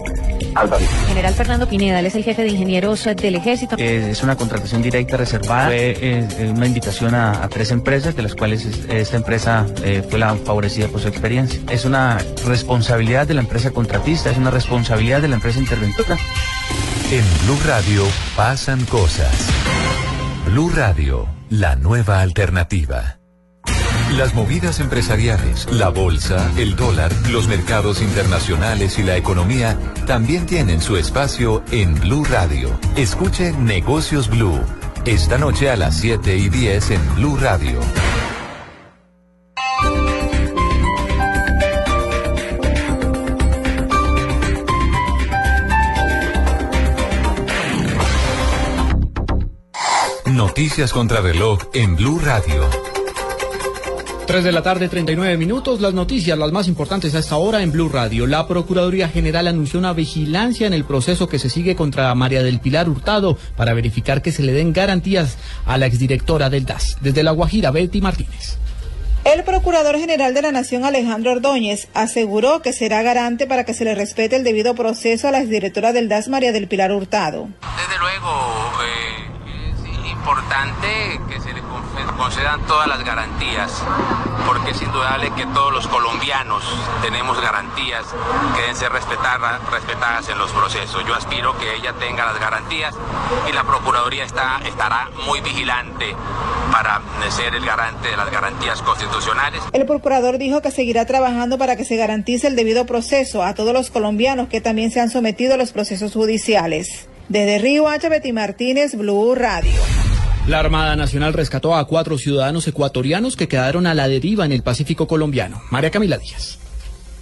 Álvaro.
General Fernando Pineda, él es el jefe de ingenieros del ejército.
Eh, es una contratación directa reservada. Fue eh, eh, una invitación a, a tres empresas, de las cuales es- esta empresa eh, fue la favorecida por su experiencia. Es una responsabilidad de la empresa contratista, es una responsabilidad de la empresa interventora.
En Blue Radio pasan cosas. Blue Radio, la nueva alternativa. Las movidas empresariales, la bolsa, el dólar, los mercados internacionales y la economía también tienen su espacio en Blue Radio. Escuche Negocios Blue. Esta noche a las 7 y 10 en Blue Radio. Noticias contra reloj en Blue Radio.
3 de la tarde, 39 minutos. Las noticias, las más importantes a esta hora en Blue Radio. La Procuraduría General anunció una vigilancia en el proceso que se sigue contra María del Pilar Hurtado para verificar que se le den garantías a la exdirectora del DAS. Desde La Guajira, Betty Martínez.
El Procurador General de la Nación, Alejandro Ordóñez, aseguró que será garante para que se le respete el debido proceso a la exdirectora del DAS, María del Pilar Hurtado.
Desde luego, eh, importante que se le concedan todas las garantías, porque es indudable que todos los colombianos tenemos garantías que deben ser respetadas, respetadas en los procesos. Yo aspiro que ella tenga las garantías y la Procuraduría está, estará muy vigilante para ser el garante de las garantías constitucionales.
El procurador dijo que seguirá trabajando para que se garantice el debido proceso a todos los colombianos que también se han sometido a los procesos judiciales. Desde Río Hacha, Betty Martínez, Blue Radio.
La Armada Nacional rescató a cuatro ciudadanos ecuatorianos que quedaron a la deriva en el Pacífico colombiano. María Camila Díaz.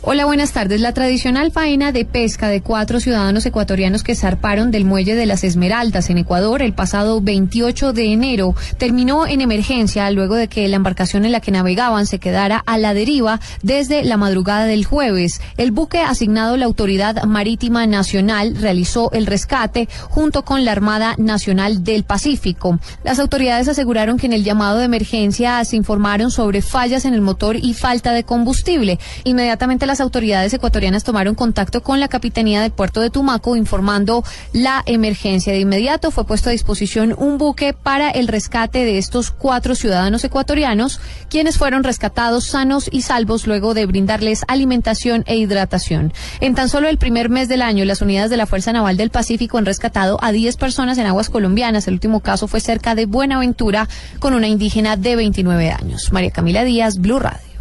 Hola, buenas tardes. La tradicional faena de pesca de cuatro ciudadanos ecuatorianos que zarparon del muelle de las Esmeraldas en Ecuador el pasado 28 de enero terminó en emergencia luego de que la embarcación en la que navegaban se quedara a la deriva desde la madrugada del jueves. El buque asignado a la Autoridad Marítima Nacional realizó el rescate junto con la Armada Nacional del Pacífico. Las autoridades aseguraron que en el llamado de emergencia se informaron sobre fallas en el motor y falta de combustible. Inmediatamente las autoridades ecuatorianas tomaron contacto con la Capitanía del Puerto de Tumaco informando la emergencia. De inmediato fue puesto a disposición un buque para el rescate de estos cuatro ciudadanos ecuatorianos, quienes fueron rescatados sanos y salvos luego de brindarles alimentación e hidratación. En tan solo el primer mes del año, las unidades de la Fuerza Naval del Pacífico han rescatado a 10 personas en aguas colombianas. El último caso fue cerca de Buenaventura con una indígena de 29 años. María Camila Díaz, Blue Radio.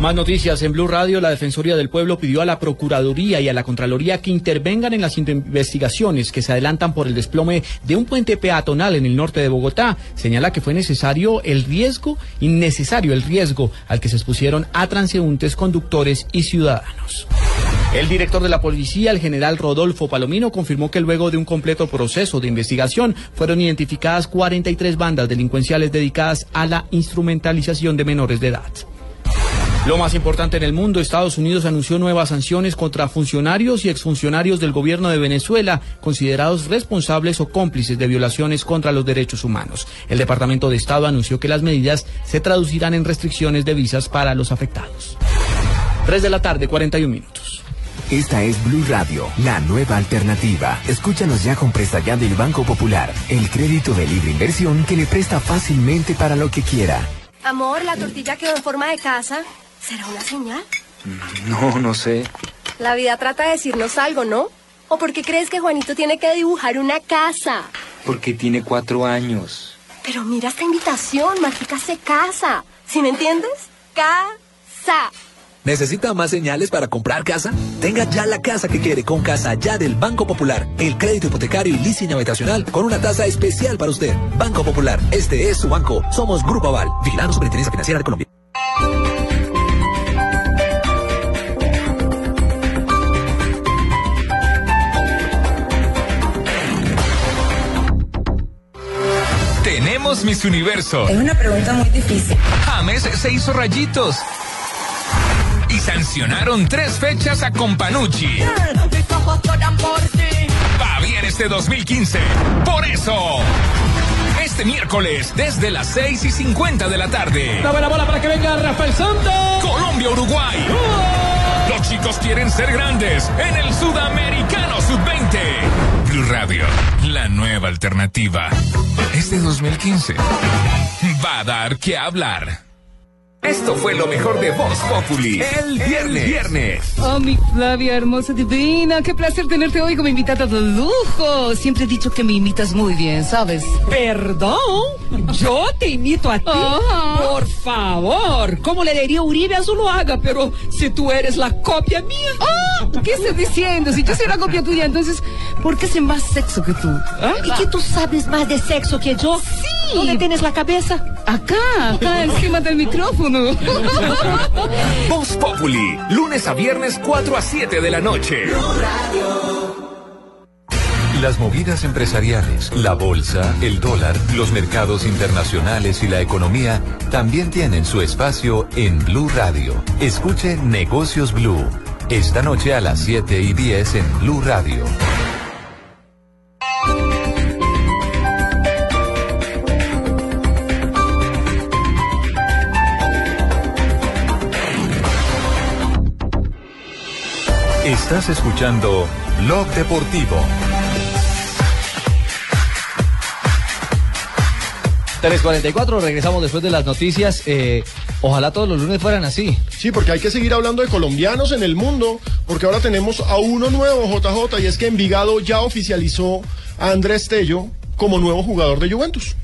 Más noticias en Blue Radio. La Defensoría del Pueblo pidió a la Procuraduría y a la Contraloría que intervengan en las investigaciones que se adelantan por el desplome de un puente peatonal en el norte de Bogotá. Señala que fue necesario el riesgo, innecesario el riesgo al que se expusieron a transeúntes, conductores y ciudadanos. El director de la policía, el general Rodolfo Palomino, confirmó que luego de un completo proceso de investigación fueron identificadas 43 bandas delincuenciales dedicadas a la instrumentalización de menores de edad. Lo más importante en el mundo, Estados Unidos anunció nuevas sanciones contra funcionarios y exfuncionarios del gobierno de Venezuela, considerados responsables o cómplices de violaciones contra los derechos humanos. El Departamento de Estado anunció que las medidas se traducirán en restricciones de visas para los afectados. 3 de la tarde, 41 minutos.
Esta es Blue Radio, la nueva alternativa. Escúchanos ya con Presta Ya del Banco Popular, el crédito de libre inversión que le presta fácilmente para lo que quiera.
Amor, la tortilla quedó en forma de casa. ¿Será una señal?
No, no sé.
La vida trata de decirnos algo, ¿no? ¿O por qué crees que Juanito tiene que dibujar una casa?
Porque tiene cuatro años.
Pero mira esta invitación, Mágica se casa. ¿Sí me entiendes? Casa.
¿Necesita más señales para comprar casa? Tenga ya la casa que quiere con Casa Ya del Banco Popular. El crédito hipotecario y leasing habitacional con una tasa especial para usted. Banco Popular, este es su banco. Somos Grupo Aval, Vigilando Superintendencia Financiera de Colombia.
Miss Universo.
Es una pregunta muy difícil.
James se hizo rayitos. Y sancionaron tres fechas a Companucci. Va bien este 2015. Por eso, este miércoles, desde las 6 y 50 de la tarde.
Una buena bola para que venga Rafael Santos.
Colombia-Uruguay. Los quieren ser grandes en el Sudamericano Sub-20. Blue Radio, la nueva alternativa. Este 2015 va a dar que hablar. Esto fue lo mejor de Voz Populi. El viernes. viernes.
Oh, mi Flavia, hermosa, divina. Qué placer tenerte hoy como invitada de lujo. Siempre he dicho que me imitas muy bien, ¿sabes?
Perdón, yo te imito a ti. Por favor, ¿cómo le diría Uribe a Zuluaga? Pero si tú eres la copia mía.
Ah, ¿Qué estás diciendo? Si yo soy la copia tuya, entonces, ¿por qué sé más sexo que tú? ¿Ah?
¿Y que tú sabes más de sexo que yo?
Sí.
¿Dónde tienes la cabeza?
Acá, acá encima del micrófono. <laughs>
Voz Populi, lunes a viernes 4 a 7 de la noche.
Las movidas empresariales, la bolsa, el dólar, los mercados internacionales y la economía también tienen su espacio en Blue Radio. Escuche Negocios Blue. Esta noche a las 7 y 10 en Blue Radio. Estás escuchando Blog Deportivo.
3.44, regresamos después de las noticias. Eh, ojalá todos los lunes fueran así.
Sí, porque hay que seguir hablando de colombianos en el mundo, porque ahora tenemos a uno nuevo, JJ, y es que Envigado ya oficializó a Andrés Tello como nuevo jugador de Juventus.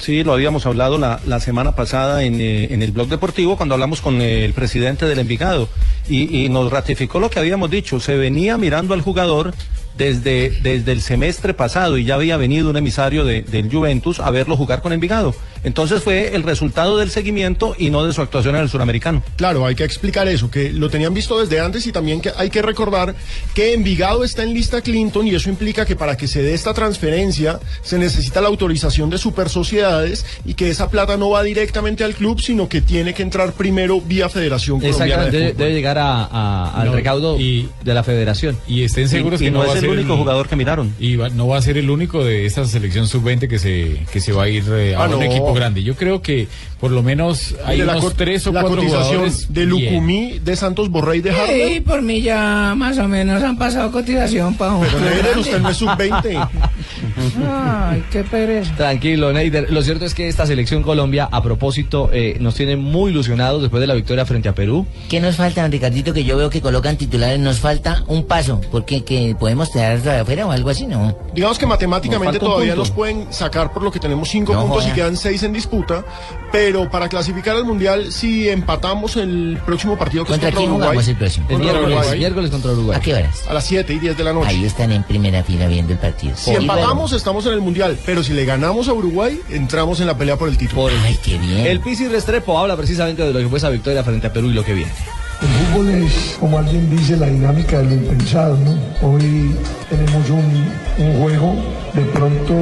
Sí, lo habíamos hablado la, la semana pasada en, eh, en el blog deportivo cuando hablamos con eh, el presidente del Envigado y, nos ratificó lo que habíamos dicho. Se venía mirando al jugador desde, desde el semestre pasado y ya había venido un emisario de- del Juventus a verlo jugar con Envigado. Entonces fue el resultado del seguimiento y no de su actuación en el suramericano.
Claro, hay que explicar eso, que lo tenían visto desde antes y también que hay que recordar que Envigado está en lista Clinton y eso implica que para que se dé esta transferencia se necesita la autorización de super sociedades y que esa plata no va directamente al club, sino que tiene que entrar primero vía Federación Colombiana
Exactamente,
de
debe, llegar a- a- al
No,
recaudo de la federación.
Y estén seguros que no, va a ser
que miraron.
Y va- no va a ser el único de esta selección sub-20 que se, que se va a ir eh, a
Ah,
un
no.
equipo grande. Yo creo que por lo menos hay
la
unos tres o
la
cuatro
cotización de
bien.
Lucumí, de Santos Borrey de Harvard.
Sí, por mí ya más o menos han pasado cotización para un
Pero <laughs> Neider, usted no es sub-20.
Ay, qué pereza.
Tranquilo, Neider. Lo cierto es que esta selección Colombia, a propósito, eh, nos tiene muy ilusionados después de la victoria frente a Perú.
¿Qué nos falta, Ricardito? Que yo veo que colocan titulares. Nos falta un paso. Porque que podemos de afuera o algo así, ¿no?
Digamos que matemáticamente todavía nos pueden sacar por lo que tenemos cinco
No
puntos y quedan seis en disputa, pero para clasificar al mundial, si empatamos el próximo partido que
¿Contra
es contra
quién
Uruguay,
el próximo?
contra
El miércoles,
Uruguay,
miércoles contra Uruguay.
¿A qué horas?
a las 7 y 10 de la noche.
Ahí están en primera fila viendo el partido.
Si empatamos, estamos en el mundial, pero si le ganamos a Uruguay, entramos en la pelea por el título.
Ay, qué bien.
El Pisi Restrepo habla precisamente de lo que fue esa victoria frente a Perú y lo que viene.
El fútbol es, como alguien dice, la dinámica de lo impensado, ¿no? Hoy tenemos un, un juego de pronto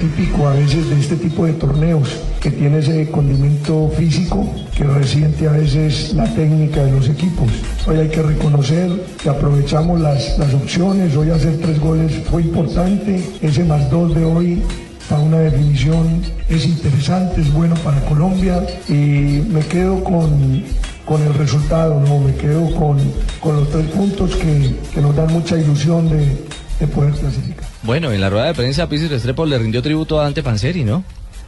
típico a veces de este tipo de torneos, que tiene ese condimento físico que resiente a veces la técnica de los equipos. Hoy hay que reconocer que aprovechamos las, las opciones, hoy hacer tres goles fue importante, ese más dos de hoy para una definición es interesante, es bueno para Colombia y me quedo con, con el resultado, ¿no? me quedo con, con los tres puntos que, que nos dan mucha ilusión de, de poder clasificar.
Bueno, en la rueda de prensa Pisi Restrepo le rindió tributo a Dante Panseri, ¿no?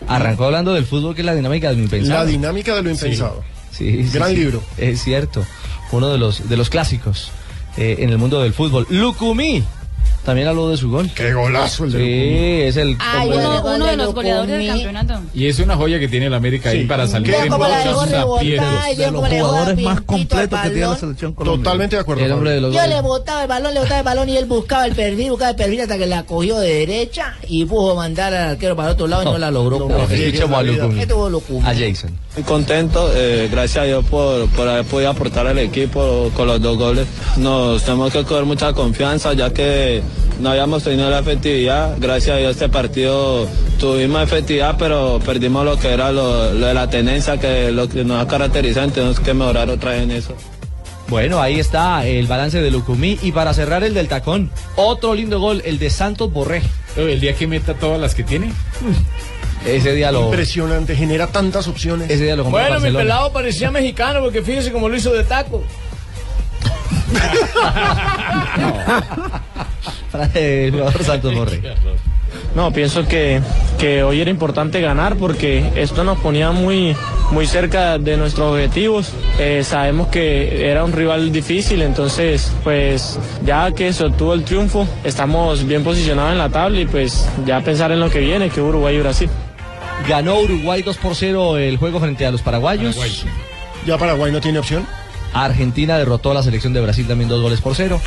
Arrancó hablando del fútbol que es la dinámica de lo impensado.
La dinámica de lo impensado.
Sí, sí,
Gran
sí.
libro.
Es cierto. Uno de los, de los clásicos eh, en el mundo del fútbol. Lucumí también habló de su gol.
Qué golazo el de
Sí, es el.
Ay, uno, uno de los goleadores del campeonato.
Y es una joya que tiene el América ahí para salir en
la
muchos
rebotar,
aprietos.
yo como le dejó a Piantito al balón.
selección
Totalmente de acuerdo.
El hombre de los
Yo
goles.
le botaba el balón, le botaba el balón y él buscaba el perfil, buscaba el perfil hasta que la cogió de derecha y pudo mandar al arquero para otro lado y no, la logró.
no, escuchemos a. A Jason.
Muy contento, eh, gracias a Dios por, por haber podido aportar al equipo con los dos goles. Nos tenemos que coger mucha confianza ya que no habíamos tenido la efectividad. Gracias a Dios este partido tuvimos efectividad, pero perdimos lo que era lo, lo de la tenencia, que lo que nos ha caracterizado, tenemos que mejorar otra vez en eso.
Bueno, ahí está el balance de Lucumí. Y para cerrar el del tacón, otro lindo gol, el de Santos Borré.
El día que meta todas las que tiene. <laughs>
Ese día lo.
Impresionante, genera tantas opciones.
Ese día lo
Bueno, mi
Barcelona.
pelado parecía mexicano porque fíjese cómo lo hizo de taco. <laughs> <laughs>
el jugador Santos Borré.
No, pienso que, que hoy era importante ganar porque esto nos ponía muy, muy cerca de nuestros objetivos. Eh, sabemos que era un rival difícil, entonces pues ya que se obtuvo el triunfo, estamos bien posicionados en la tabla y pues ya pensar en lo que viene, que Uruguay y Brasil.
Ganó Uruguay 2 por 0 el juego frente a los paraguayos.
Ya Paraguay no tiene opción.
Argentina derrotó a la selección de Brasil también dos goles por cero.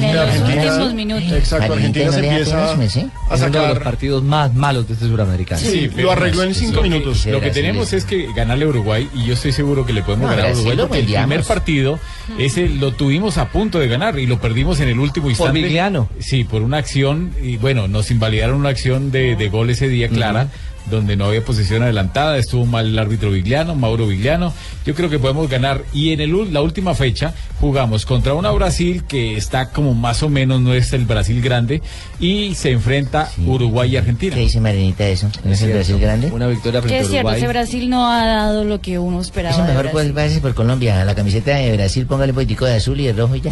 En los últimos minutos.
Exacto, Argentina se empieza a
Es uno de los
sacar.
partidos más malos de este suramericano.
pero
lo arregló en cinco minutos.
Lo que
Brasil
tenemos es que ganarle a Uruguay y yo estoy seguro que le podemos
No,
ganar a Uruguay
lo
porque el primer partido ese lo tuvimos a punto de ganar y lo perdimos en el último instante.
Vigliano.
Sí, por una acción y bueno, nos invalidaron una acción de, de gol ese día clara. Donde no había posición adelantada, estuvo mal el árbitro Vigliano, Mauro Vigliano. Yo creo que podemos ganar. Y en el, ul- la última fecha jugamos contra una Brasil que está como más o menos, no es el Brasil grande, y se enfrenta Uruguay y Argentina.
¿Qué dice Marinita de eso? ¿No es el Brasil grande?
Una victoria
Que es cierto, ese Brasil no ha dado lo que uno esperaba.
Eso mejor pues váyase por Colombia. La camiseta de Brasil, póngale un poquitico de azul y de rojo y ya.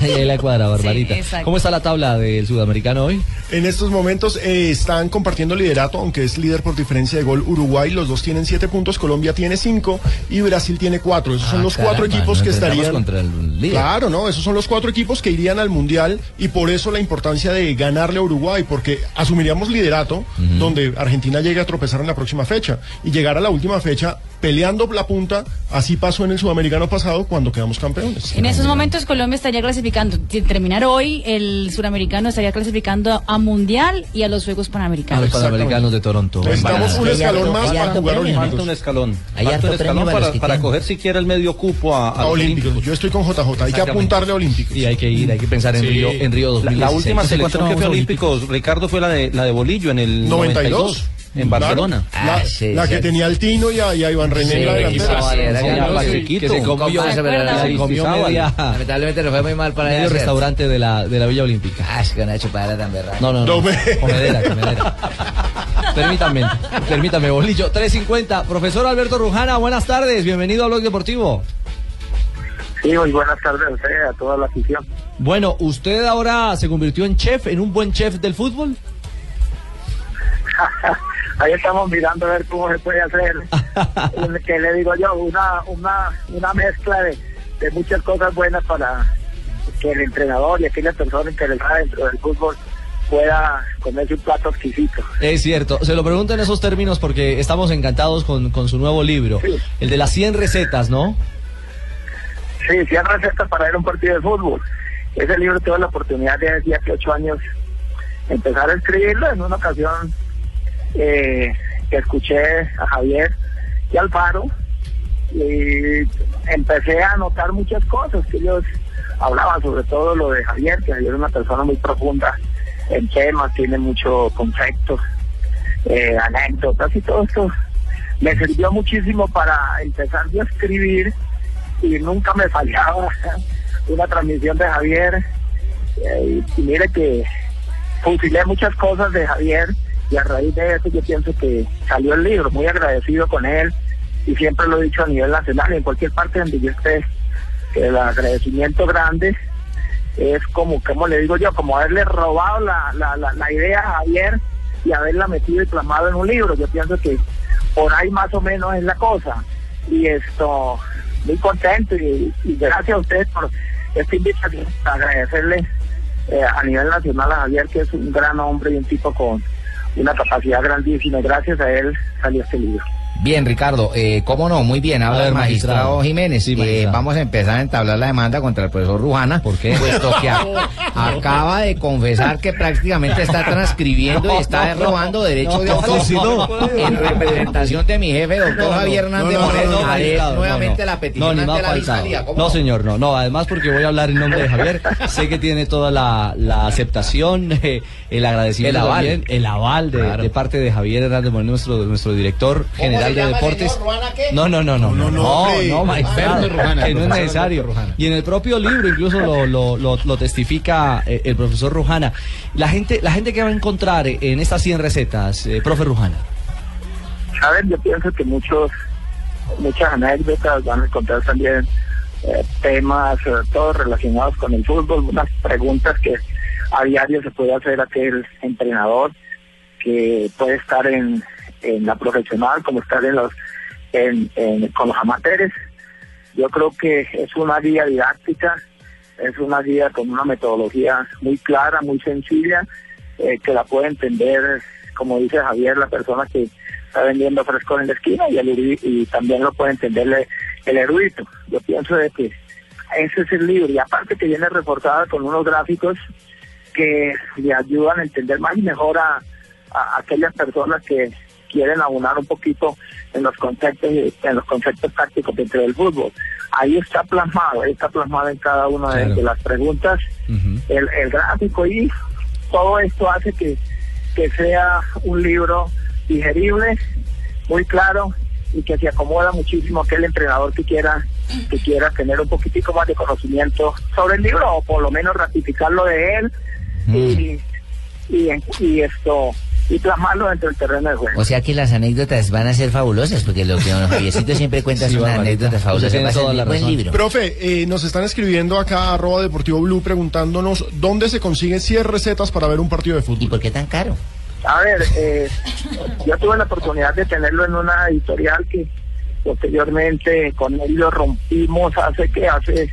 Y <laughs> ahí la cuadra, Barbarita.
Sí.
¿Cómo está la tabla del sudamericano hoy?
En estos momentos eh, están compartiendo liderato, aunque es líder líder por diferencia de gol Uruguay, los dos tienen siete puntos, Colombia tiene cinco y Brasil tiene cuatro. Esos son
Ah,
los cuatro equipos que estarían...
contra el líder.
Claro, no, esos son los cuatro equipos que irían al Mundial y por eso la importancia de ganarle a Uruguay, porque asumiríamos liderato donde Argentina llegue a tropezar en la próxima fecha y llegar a la última fecha peleando la punta, así pasó en el sudamericano pasado cuando quedamos campeones.
En esos momentos Colombia estaría clasificando, si terminar hoy, el suramericano estaría clasificando a Mundial y a los Juegos
A
Panamericanos.
los Panamericanos de Toronto.
Estamos un escalón más para jugar olímpicos.
Falta un escalón. Falta un escalón
para
para, para coger siquiera el medio cupo a, a
olímpicos. Yo estoy con JJ, hay que apuntarle a olímpicos.
Y hay que ir, hay que pensar en
Sí.
Río, en Río
La,
2016.
la última
¿Se
selección que fue Olímpicos, Ricardo, fue la de, la de Bolillo en el
92.
92, en. Barcelona.
La,
Ah, sí,
la
sí.
que tenía al Tino y a, y a Iván René en la
Sí,
delantera.
sí,
Sí,
sí,
que se comió, se
¿verdad?
comió media,
Lamentablemente le fue muy mal para
medio.
¿cierto?
restaurante de la, de la Villa Olímpica.
Ah, es que una chupada tan berraca.
No, no, no.
No me-
Comedera, comedera. Permítame, permítame, bolillo. 350. Profesor Alberto Rujana, buenas tardes. Bienvenido a Blog Deportivo.
Sí, muy buenas tardes a usted, a toda la afición.
Bueno, ¿usted ahora se convirtió en chef, en un buen chef del fútbol? <laughs>
Ahí estamos mirando a ver cómo se puede hacer, <laughs> que le digo yo, una, una, una mezcla de, de muchas cosas buenas para que el entrenador y aquella persona interesada dentro del fútbol pueda comerse un plato exquisito.
Es cierto, se lo pregunto en esos términos porque estamos encantados con, con su nuevo libro, el de las 100 recetas, ¿no?
Sí, 100 recetas para ver un partido de fútbol. Ese libro tuve la oportunidad de hace 7, 8 años empezar a escribirlo en una ocasión eh, que escuché a Javier y Alfaro y empecé a notar muchas cosas que ellos hablaban, sobre todo lo de Javier, que Javier es una persona muy profunda en temas, tiene mucho concepto, eh, anécdotas y todo esto. Me sirvió muchísimo para empezar a escribir y nunca me fallaba <laughs> una transmisión de Javier. Eh, y, mire que fusilé muchas cosas de Javier y a raíz de eso yo pienso que salió el libro, muy agradecido con él y siempre lo he dicho a nivel nacional en cualquier parte donde yo esté, el agradecimiento grande es como, como le digo yo, como haberle robado la, la, la, la idea a Javier y haberla metido y plasmado en un libro. Yo pienso que por ahí más o menos es la cosa. Y esto, muy contento y, gracias a ustedes por esta invitación, agradecerle eh, a nivel nacional a Javier, que es un gran hombre y un tipo con una capacidad grandísima. Gracias a él salió este libro.
Bien, Ricardo, eh, cómo no, muy bien, habla
ver,
el magistrado,
magistrado.
Jiménez.
Sí,
Eh,
magistrado.
vamos a empezar a entablar la demanda contra el profesor Rujana. ¿Por
qué?
Puesto que a- <laughs> acaba de confesar que prácticamente está transcribiendo y está
No, no,
robando derechos
no,
de
no,
autor. En representación de mi jefe, doctor
No, no,
Javier Hernández
no, no,
Moreno,
no, no,
haré nuevamente
no, no.
la petición
No, ni
ante la fiscalía. ¿Cómo
No, señor, no, no. Además, porque voy a hablar en nombre de Javier. sé que tiene toda la, la aceptación, <laughs> eh, el agradecimiento,
El aval.
también, el aval de,
Claro.
de parte de Javier Hernández Moreno, nuestro, nuestro director general
se
de deportes. No, no, no, no, no, no, no, que no es necesario. Y en el propio libro incluso lo, lo, lo, lo testifica eh, el profesor Rujana. La gente, la gente que va a encontrar en estas 100 recetas, eh, profe Rujana.
A ver, yo pienso que muchos, muchas anécdotas van a encontrar también eh, temas, eh, todos relacionados con el fútbol, unas preguntas que a diario se puede hacer aquel entrenador que puede estar en, en la profesional como estar en los en, con los amateurs. Yo creo que es una guía didáctica, es una guía con una metodología muy clara, muy sencilla, eh, que la puede entender, como dice Javier, la persona que está vendiendo fresco en la esquina y, el, y también lo puede entender el, erudito. Yo pienso de que ese es el libro y aparte que viene reforzada con unos gráficos que le ayudan a entender más y mejor a aquellas personas que quieren abonar un poquito en los conceptos en los conceptos tácticos dentro del fútbol. Ahí está plasmado, ahí está plasmado en cada una de-
Claro.
de las preguntas el, el gráfico y todo esto hace que, que sea un libro digerible, muy claro y que se acomoda muchísimo aquel entrenador que quiera que quiera tener un poquitico más de conocimiento sobre el libro o por lo menos ratificarlo de él y, y, y esto y plasmarlo dentro del terreno de juego.
O sea que las anécdotas van a ser fabulosas, porque lo que don Javiercito siempre cuenta
Sí,
son anécdotas fabulosas. Va a ser un buen libro.
Profe, eh, nos están escribiendo acá arroba Deportivo Blue preguntándonos dónde se consiguen 100 recetas para ver un partido de fútbol. ¿Y
por qué tan caro?
A ver, eh, yo tuve la oportunidad de tenerlo en una editorial que posteriormente con él lo rompimos hace que hace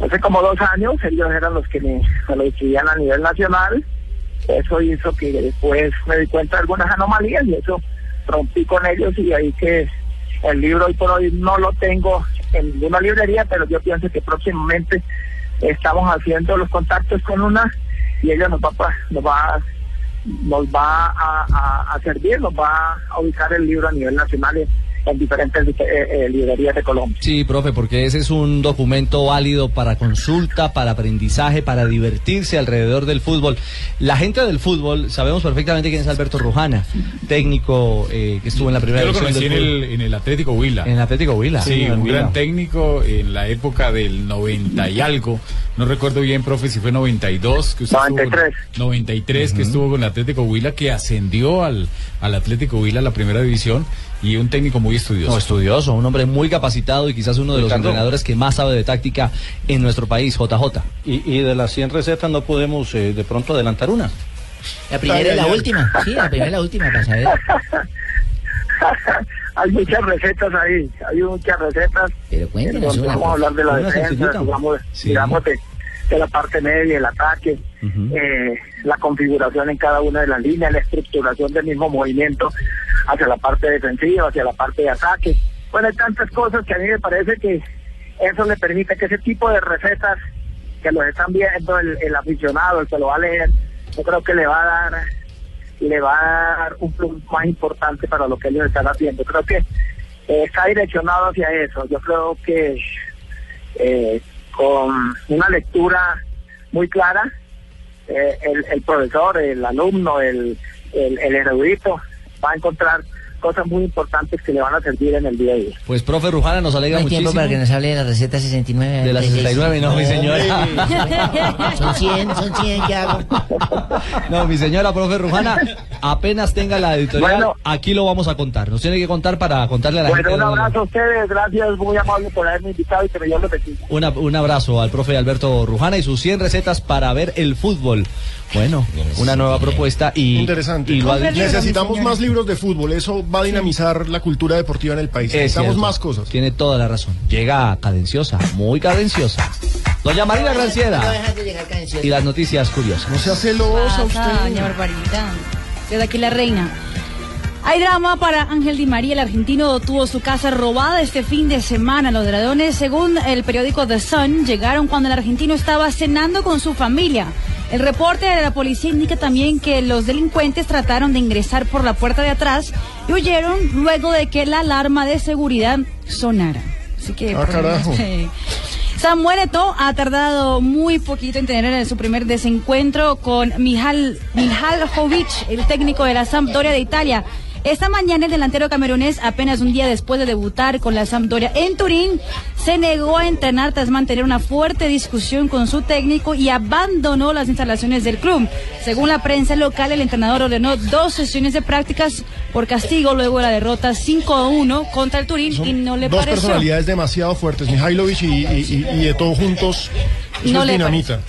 hace como dos años, ellos eran los que me, me lo escribían a nivel nacional, eso hizo que después me di cuenta de algunas anomalías y eso rompí con ellos y ahí que el libro hoy por hoy no lo tengo en ninguna librería, pero yo pienso que próximamente estamos haciendo los contactos con una y ella nos va, nos va, nos va a, servir, nos va a ubicar el libro a nivel nacional en diferentes eh, eh, librerías de Colombia.
Sí, profe, porque ese es un documento válido para consulta, para aprendizaje, para divertirse alrededor del fútbol. La gente del fútbol, sabemos perfectamente quién es Alberto Rujana, técnico eh, que estuvo en la primera
Yo lo
división
conocí en el, en el Atlético Huila.
En el Atlético Huila.
Sí, un
Huila.
gran técnico en la época del 90 y algo. No recuerdo bien, profe, si fue 92. Que usted estuvo con-
93.
93 que estuvo con el Atlético Huila, que ascendió al, al Atlético Huila a la primera división y un técnico muy estudioso.
No, estudioso, un hombre muy capacitado y quizás uno de los
Ricardo.
entrenadores que más sabe de táctica en nuestro país, JJ.
Y, y de las 100 recetas no podemos eh, de pronto adelantar una.
La primera y la última. Sí, la primera y la última, para saber. <laughs>
hay muchas recetas ahí, hay muchas recetas.
Pero cuéntenos
vamos a hablar de la defensa, digamos,
Sí.
digamos de, de la parte media, el ataque, eh, la configuración en cada una de las líneas, la estructuración del mismo movimiento hacia la parte defensiva, hacia la parte de ataque. Bueno, hay tantas cosas que a mí me parece que eso le permite que ese tipo de recetas que los están viendo el, el aficionado, el que lo va a leer, yo creo que le va a dar le va a dar un plus más importante para lo que ellos están haciendo. Creo que eh, está direccionado hacia eso. Yo creo que eh, con una lectura muy clara, eh, el, el profesor, el alumno, el, el, el erudito va a encontrar cosas muy importantes que le van a servir en el día a día.
Pues, profe Rujana, nos
No
alegra
hay tiempo
muchísimo.
para que nos hable de la receta 69.
De la 69, no, mi señora. <laughs>
Son 100, son 100, ¿qué hago? <laughs>
No, mi señora, profe Rujana, apenas tenga la editorial,
Bueno.
aquí lo vamos a contar. Nos tiene que contar para contarle a la
Bueno,
gente.
un abrazo a ustedes, gracias, muy amable por haberme invitado y que me.
Una- un abrazo al profe Alberto Rujana y sus 100 recetas para ver el fútbol. Bueno, una nueva propuesta y,
Interesante.
y.
Necesitamos más libros de fútbol. Eso va a dinamizar la cultura deportiva en el país.
Es
Necesitamos
cierto.
más cosas.
Tiene toda la razón. Llega cadenciosa, muy cadenciosa. Doña Marina
No
Granciera
dejas de
y las noticias curiosas.
No sea
¿Qué
celosa
pasa, doña Barbarita? Desde aquí la reina. Hay drama para Ángel Di María. El argentino tuvo su casa robada este fin de semana. Los ladrones, según el periódico The Sun, llegaron cuando el argentino estaba cenando con su familia. El reporte de la policía indica también que los delincuentes trataron de ingresar por la puerta de atrás y huyeron luego de que la alarma de seguridad sonara. Así que,
Ah,
menos,
carajo. <laughs>
eh, Samuel Eto'o ha tardado muy poquito en tener su primer desencuentro con Mihal, Mihaljovic, el técnico de la Sampdoria de Italia. Esta mañana el delantero camerunés, apenas un día después de debutar con la Sampdoria en Turín, se negó a entrenar tras mantener una fuerte discusión con su técnico y abandonó las instalaciones del club. Según la prensa local, el entrenador ordenó dos sesiones de prácticas por castigo luego de la derrota 5 a 1 contra el Turín y no le
Dos
pareció.
personalidades demasiado fuertes, Mihailovic y, y, y, y Eto'o juntos. Eso
No
es
le
dinamita.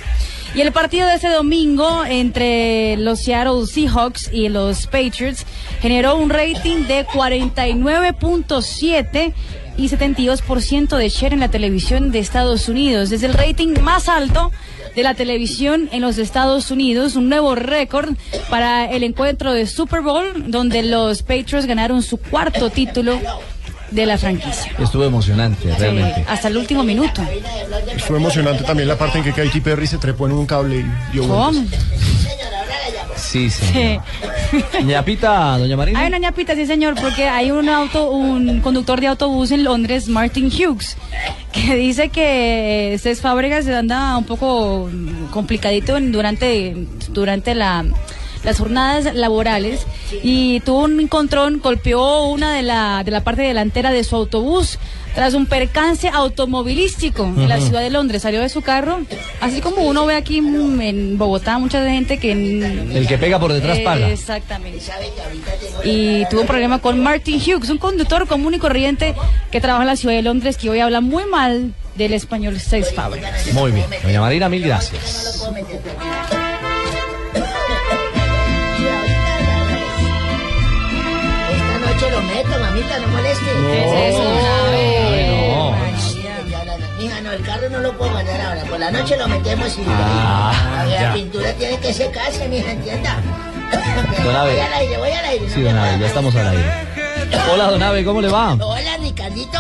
Y el partido de este domingo entre los Seattle Seahawks y los Patriots generó un rating de 49.7 y 72% de share en la televisión de Estados Unidos. Es el rating más alto de la televisión en los Estados Unidos, un nuevo récord para el encuentro de Super Bowl, donde los Patriots ganaron su cuarto título de la franquicia.
Estuvo emocionante, realmente.
Sí, hasta el último minuto.
Fue emocionante también la parte en que Katy Perry se trepó en un cable y dio
¿Cómo?
Sí, sí.
Sí.
Ñapita, doña Marina.
Hay una ñapita, sí señor, porque hay un auto, un conductor de autobús en Londres, Martin Hughes, que dice que Cés Fábregas anda un poco complicadito durante, durante la las jornadas laborales y tuvo un encontrón, golpeó una de la, de la parte delantera de su autobús tras un percance automovilístico en la ciudad de Londres. Salió de su carro, así como uno ve aquí en Bogotá, mucha gente que...
El que pega por detrás paga.
Exactamente. Y tuvo un problema con Martin Hughes, un conductor común y corriente que trabaja en la ciudad de Londres, que hoy habla muy mal del español Seis Fábregas.
Muy bien. Doña Marina, mil gracias.
¿Qué es eso,
no.
Mija, no, el carro no lo puedo mandar ahora. Por la noche lo metemos y
Ah,
la pintura tiene que secarse, mija, entienda. <laughs>
Don Abe.
Voy al aire, voy al aire.
Sí, don Abe, ya estamos al aire. Hola, don Abe, ¿cómo le va?
Hola, Ricardito.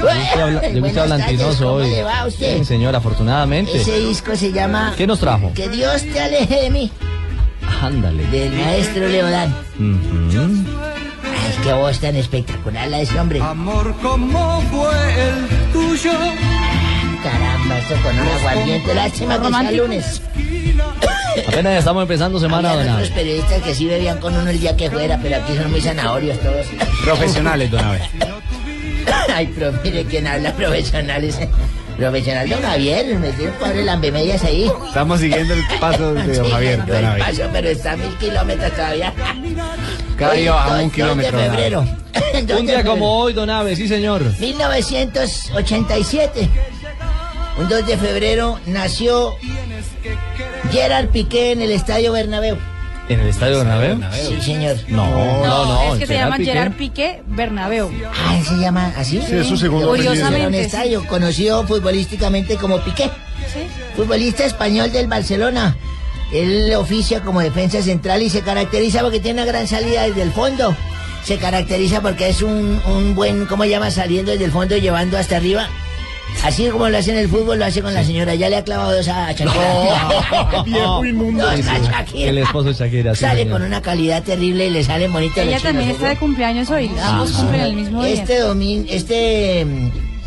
Usted habla- Le gusta
Buenas tardes,
Valentinoso
¿cómo
hoy.
le va a usted?
Sí, señor, afortunadamente.
Ese disco se llama
¿Qué nos trajo?
Que Dios te aleje de mí,
Ándale.
del maestro Leodán.
Ujú.
Ay, qué voz tan espectacular la de ese hombre.
Amor como fue el tuyo.
Caramba, esto con un aguardiente. Lástima que sea lunes.
Apenas estamos empezando semana,
Habían
don Abe.
periodistas que sí bebían con uno el día que fuera, pero aquí son muy zanahorios todos.
Profesionales, don Abe. <laughs>
Ay, pero mire quién habla profesionales. Profesional don Javier, me tiene pobre lambemedias ahí.
Estamos siguiendo el paso de <laughs> don
Sí,
Javier, don
el paso, pero está a mil kilómetros todavía.
Cada día bajamos un kilómetro, <laughs>
de febrero.
Un día
febrero.
como hoy, don Abe, sí, señor.
1987. Un 2 de febrero nació Gerard Piqué en el Estadio Bernabéu.
¿En el estadio Bernabéu?
Sí, señor.
No, no, no.
es que se
Gerard
llama
Piqué.
Gerard Piqué Bernabéu.
Ah, ¿se llama así?
Sí, es su segundo
Curiosamente,
un
sí.
estadio conocido futbolísticamente como Piqué. Futbolista español del Barcelona. Él oficia como defensa central y se caracteriza porque tiene una gran salida desde el fondo. Se caracteriza porque es un, un buen, ¿cómo llama? Saliendo desde el fondo y llevando hasta arriba. Así como lo hace en el fútbol, lo hace con la señora. Ya le ha clavado dos a Shakira. <laughs>
Viejo inmundo.
Dos a
El
Shakira.
esposo de Shakira, sí,
Sale
señor.
con una calidad terrible y le salen bonitas
Ella también está de cumpleaños hoy.
Ah,
Ambos cumplen el mismo día.
este, domin- este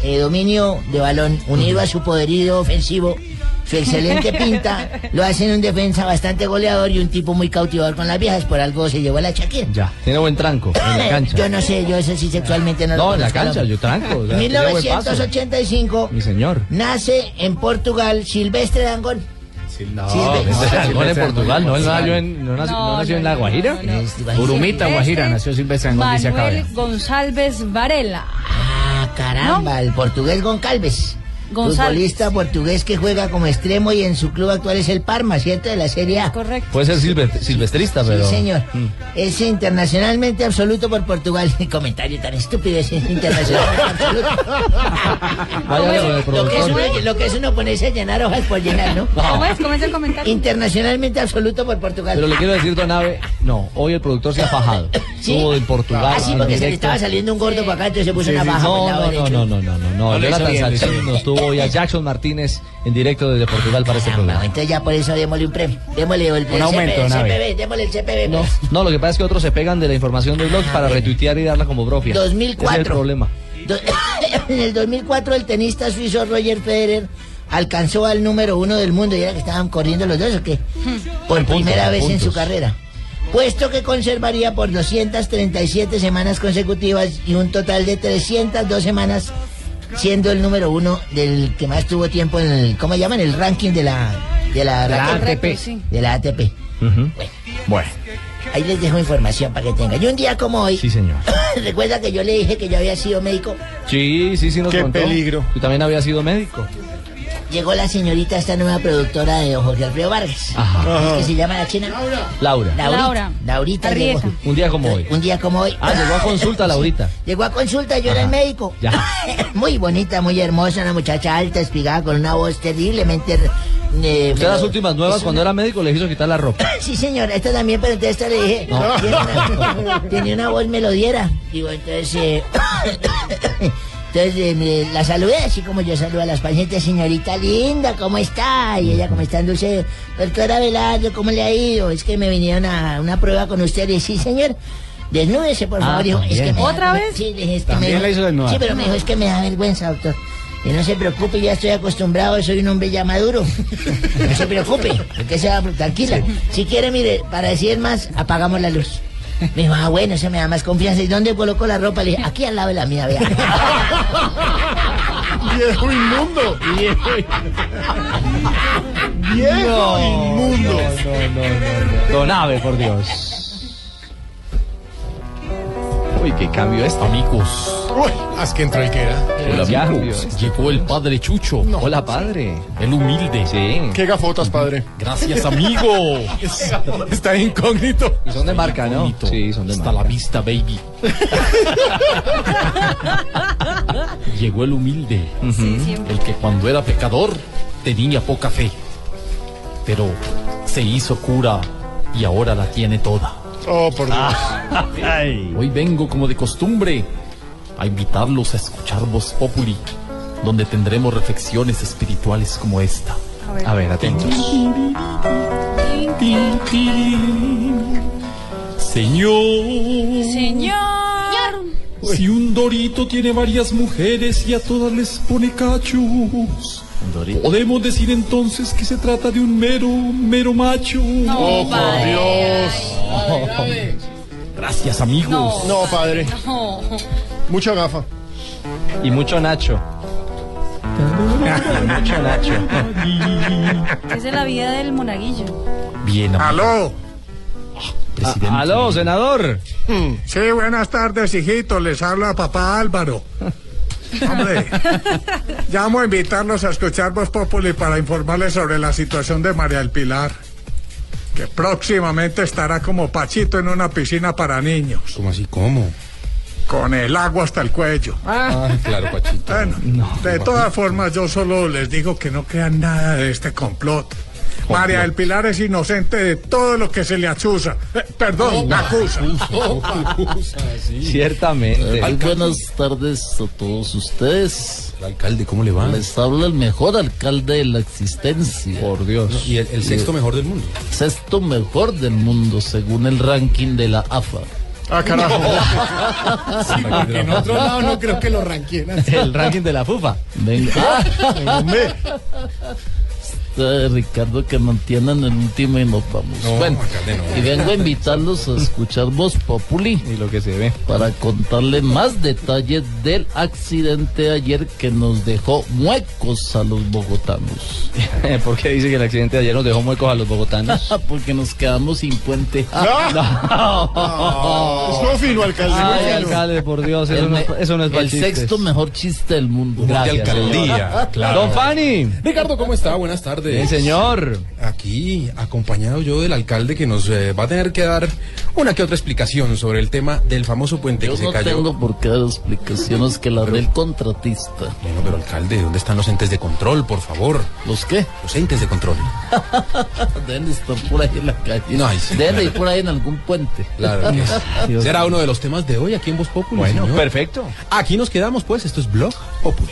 eh, dominio de balón, unido a su poderío ofensivo, su excelente pinta, lo hacen un defensa bastante goleador y un tipo muy cautivador con las viejas. Por algo se llevó a la Shakira.
Ya, tiene buen tranco en la cancha.
Yo no sé, yo eso sí sexualmente no lo
No, en la cancha,
no.
yo tranco. o sea,
En
tiene buen paso.
1985
Mi señor.
nace en Portugal Silvestre Dangón.
No,
Silvestre.
Dangond en Portugal, ¿no? Él nació en, no nació, no nació en La Guajira.
Urumita, Guajira, nació Silvestre acá.
Manuel. González Varela.
Ah, caramba, el portugués Goncalves.
González.
Futbolista portugués que juega como extremo y en su club actual es el Parma, ¿cierto? De la Serie A.
Correcto.
Puede ser silvest- silvestrista, pero.
Sí, señor.
Mm.
Es internacionalmente absoluto por Portugal. <laughs> Comentario tan estúpido es internacionalmente <laughs> absoluto.
Vaya
lo, que es uno, lo que es uno ponerse a llenar hojas por llenar, ¿no? <laughs>
¿Cómo es? ¿Cómo es el comentario?
Internacionalmente absoluto por Portugal.
Pero le quiero decir, don Ave, no, hoy el productor se ha fajado.
¿Sí?
Estuvo en Portugal.
Ah, sí, porque se le estaba saliendo un gordo para acá, entonces se puso
Sí,
una baja por el
No,
lado
no, no,
derecho.
no, no, no, no, no.
No, lo hizo
Jonathan
bien, lo hizo
Hoy a Jackson Martínez en directo desde Portugal para este programa.
entonces ya por eso démosle un premio. Démosle el, el
Un aumento,
CPB,
Nave.
CPB, démosle el CPB.
No,
pues.
no, lo que pasa es que otros se pegan de la información del blog para retuitear y darla como propia.
2004.
Ese es el problema.
Do- <laughs> en el 2004 el tenista suizo Roger Federer alcanzó al número uno del mundo. ¿Y era que estaban corriendo los dos o qué? Por
En puntos,
primera vez en su carrera. Puesto que conservaría por 237 semanas consecutivas y un total de 302 semanas siendo el número uno del que más tuvo tiempo en el, ¿cómo llaman? El ranking de la, de la.
ATP.
sí.
De la ATP.
Bueno.
Ahí les dejo información para que tengan. Y un día como hoy,
Sí, señor. <laughs>
recuerda que yo le dije que yo había sido médico.
Sí, sí, sí nos
Qué
contó.
peligro.
Tú también habías sido médico.
Llegó la señorita, esta nueva productora de Jorge Alfredo Vargas.
Ajá.
¿Es que se llama la china?
Laura.
Laurita.
Laura.
Laurita llegó.
Un día como hoy.
Un día como hoy.
Ah, llegó a consulta, Laurita.
Llegó a consulta, yo era el médico.
Ya.
Muy bonita, muy hermosa, una muchacha alta, espigada, con una voz terriblemente... eh,
Usted las últimas nuevas, cuando
una-
era médico, le hizo quitar la ropa.
Sí, señor, esta también, pero entonces esta le dije,
No.
tiene una, tenía una voz melodiera. Digo, entonces, eh, entonces eh, me- la saludé, así como yo saludo a las pacientes, señorita linda, ¿cómo está? Y ella, ¿cómo está, dulce? Doctora Velardo, ¿cómo le ha ido? Es que me vinieron a una prueba con usted. Y sí, señor. Desnúdese, por
Ah,
favor. Dijo, es que
también.
me da-
¿Otra vez?
Sí, es que
También
me
la hizo desnudar.
Sí, pero me dijo, es que me da vergüenza, doctor. Y no se preocupe, ya estoy acostumbrado, soy un hombre ya maduro. <laughs> No se preocupe, porque se va tranquila. Si quiere, mire, para decir más, apagamos la luz. Me dijo, ah, bueno, eso me da más confianza. ¿Y dónde coloco la ropa? Le dije, aquí al lado de la mía, vea. <laughs> <laughs>
Viejo inmundo. Viejo inmundo.
Don Ave, por Dios. Uy, qué cambio esto.
Amigos.
Uy, haz que entró el que era.
Hola,
Ya,
amigos. Llegó el padre Chucho.
Hola, padre.
El humilde.
Sí.
Qué gafotas, padre.
Gracias, amigo. <laughs>
Está incógnito.
Y son de marca, ¿no? Sí, son de
Hasta
marca.
la vista, baby. <laughs> Llegó el humilde.
Sí, siempre.
El que cuando era pecador tenía poca fe. Pero se hizo cura y ahora la tiene toda.
Oh, por Dios. <laughs>
Hoy vengo como de costumbre a invitarlos a escuchar Voz Populi, donde tendremos reflexiones espirituales como esta.
A ver.
A ver, atentos.
Señor,
Señor.
si un dorito tiene varias mujeres y a todas les pone cachos, podemos decir entonces que se trata de un mero, mero macho.
Oh, por Dios.
Gracias, amigos.
No, padre.
No.
Mucha gafa.
Y mucho Nacho. Y <laughs> mucho Nacho.
Esa <laughs> es la vida del monaguillo.
Bien, amigo.
Aló.
presidente.
Ah, Aló, senador.
Sí, buenas tardes, hijito. Les habla papá Álvaro. <laughs> Hombre, llamo a invitarlos a escuchar Voz Populi para informarles sobre la situación de María del Pilar, que próximamente estará como Pachito en una piscina para niños,
¿Cómo así? ¿Cómo?
Con el agua hasta el cuello.
Ah, claro, Pachito.
Bueno, de todas formas, yo solo les digo que no crean nada de este complot. María del Pilar es inocente de todo lo que se le acusa. Eh, perdón, le acusa.
Ciertamente.
Muy buenas tardes a todos ustedes.
El alcalde, ¿cómo le va?
Les habla el mejor alcalde de la existencia.
Por Dios.
Y el, el sexto mejor del mundo.
Sexto mejor del mundo según el ranking de la AFA.
Ah, carajo. <laughs> Sí, porque en otro lado no creo que lo ranqueen.
El ranking de la FUFA.
Venga,
Hombre.
Está Ricardo que mantienen el último y nos vamos.
No,
bueno,
no.
y vengo a invitarlos a escuchar Voz Populi. <laughs>
Y lo que se ve.
para contarle más detalles del accidente ayer que nos dejó muecos a los bogotanos. <laughs>
¿Por qué dice que el accidente de ayer nos dejó muecos a los bogotanos? <laughs>
Porque nos quedamos sin puente.
Estuvo fino, alcalde.
Ay,
muy fino.
alcalde, por Dios, eso,
El
no, eso no es
el sexto mejor chiste del mundo.
Gracias,
de alcaldía, claro.
Don Fanny.
Ricardo, ¿cómo está? Buenas tardes.
Bien, señor.
Aquí, acompañado yo del alcalde que nos eh, va a tener que dar una que otra explicación sobre el tema del famoso puente
Yo
que se
no
cayó.
tengo por qué dar explicaciones que la del contratista.
Bueno, pero alcalde, ¿dónde están los entes de control, por favor?
¿Los qué?
Los entes de control. <laughs>
Deben estar por ahí en la calle.
No, sí,
Deben ir por ahí en algún puente.
Claro <laughs> que. Será uno de los temas de hoy aquí en Voz Populi.
Bueno,
señor.
perfecto.
Aquí nos quedamos, pues. Esto es Blog Populi.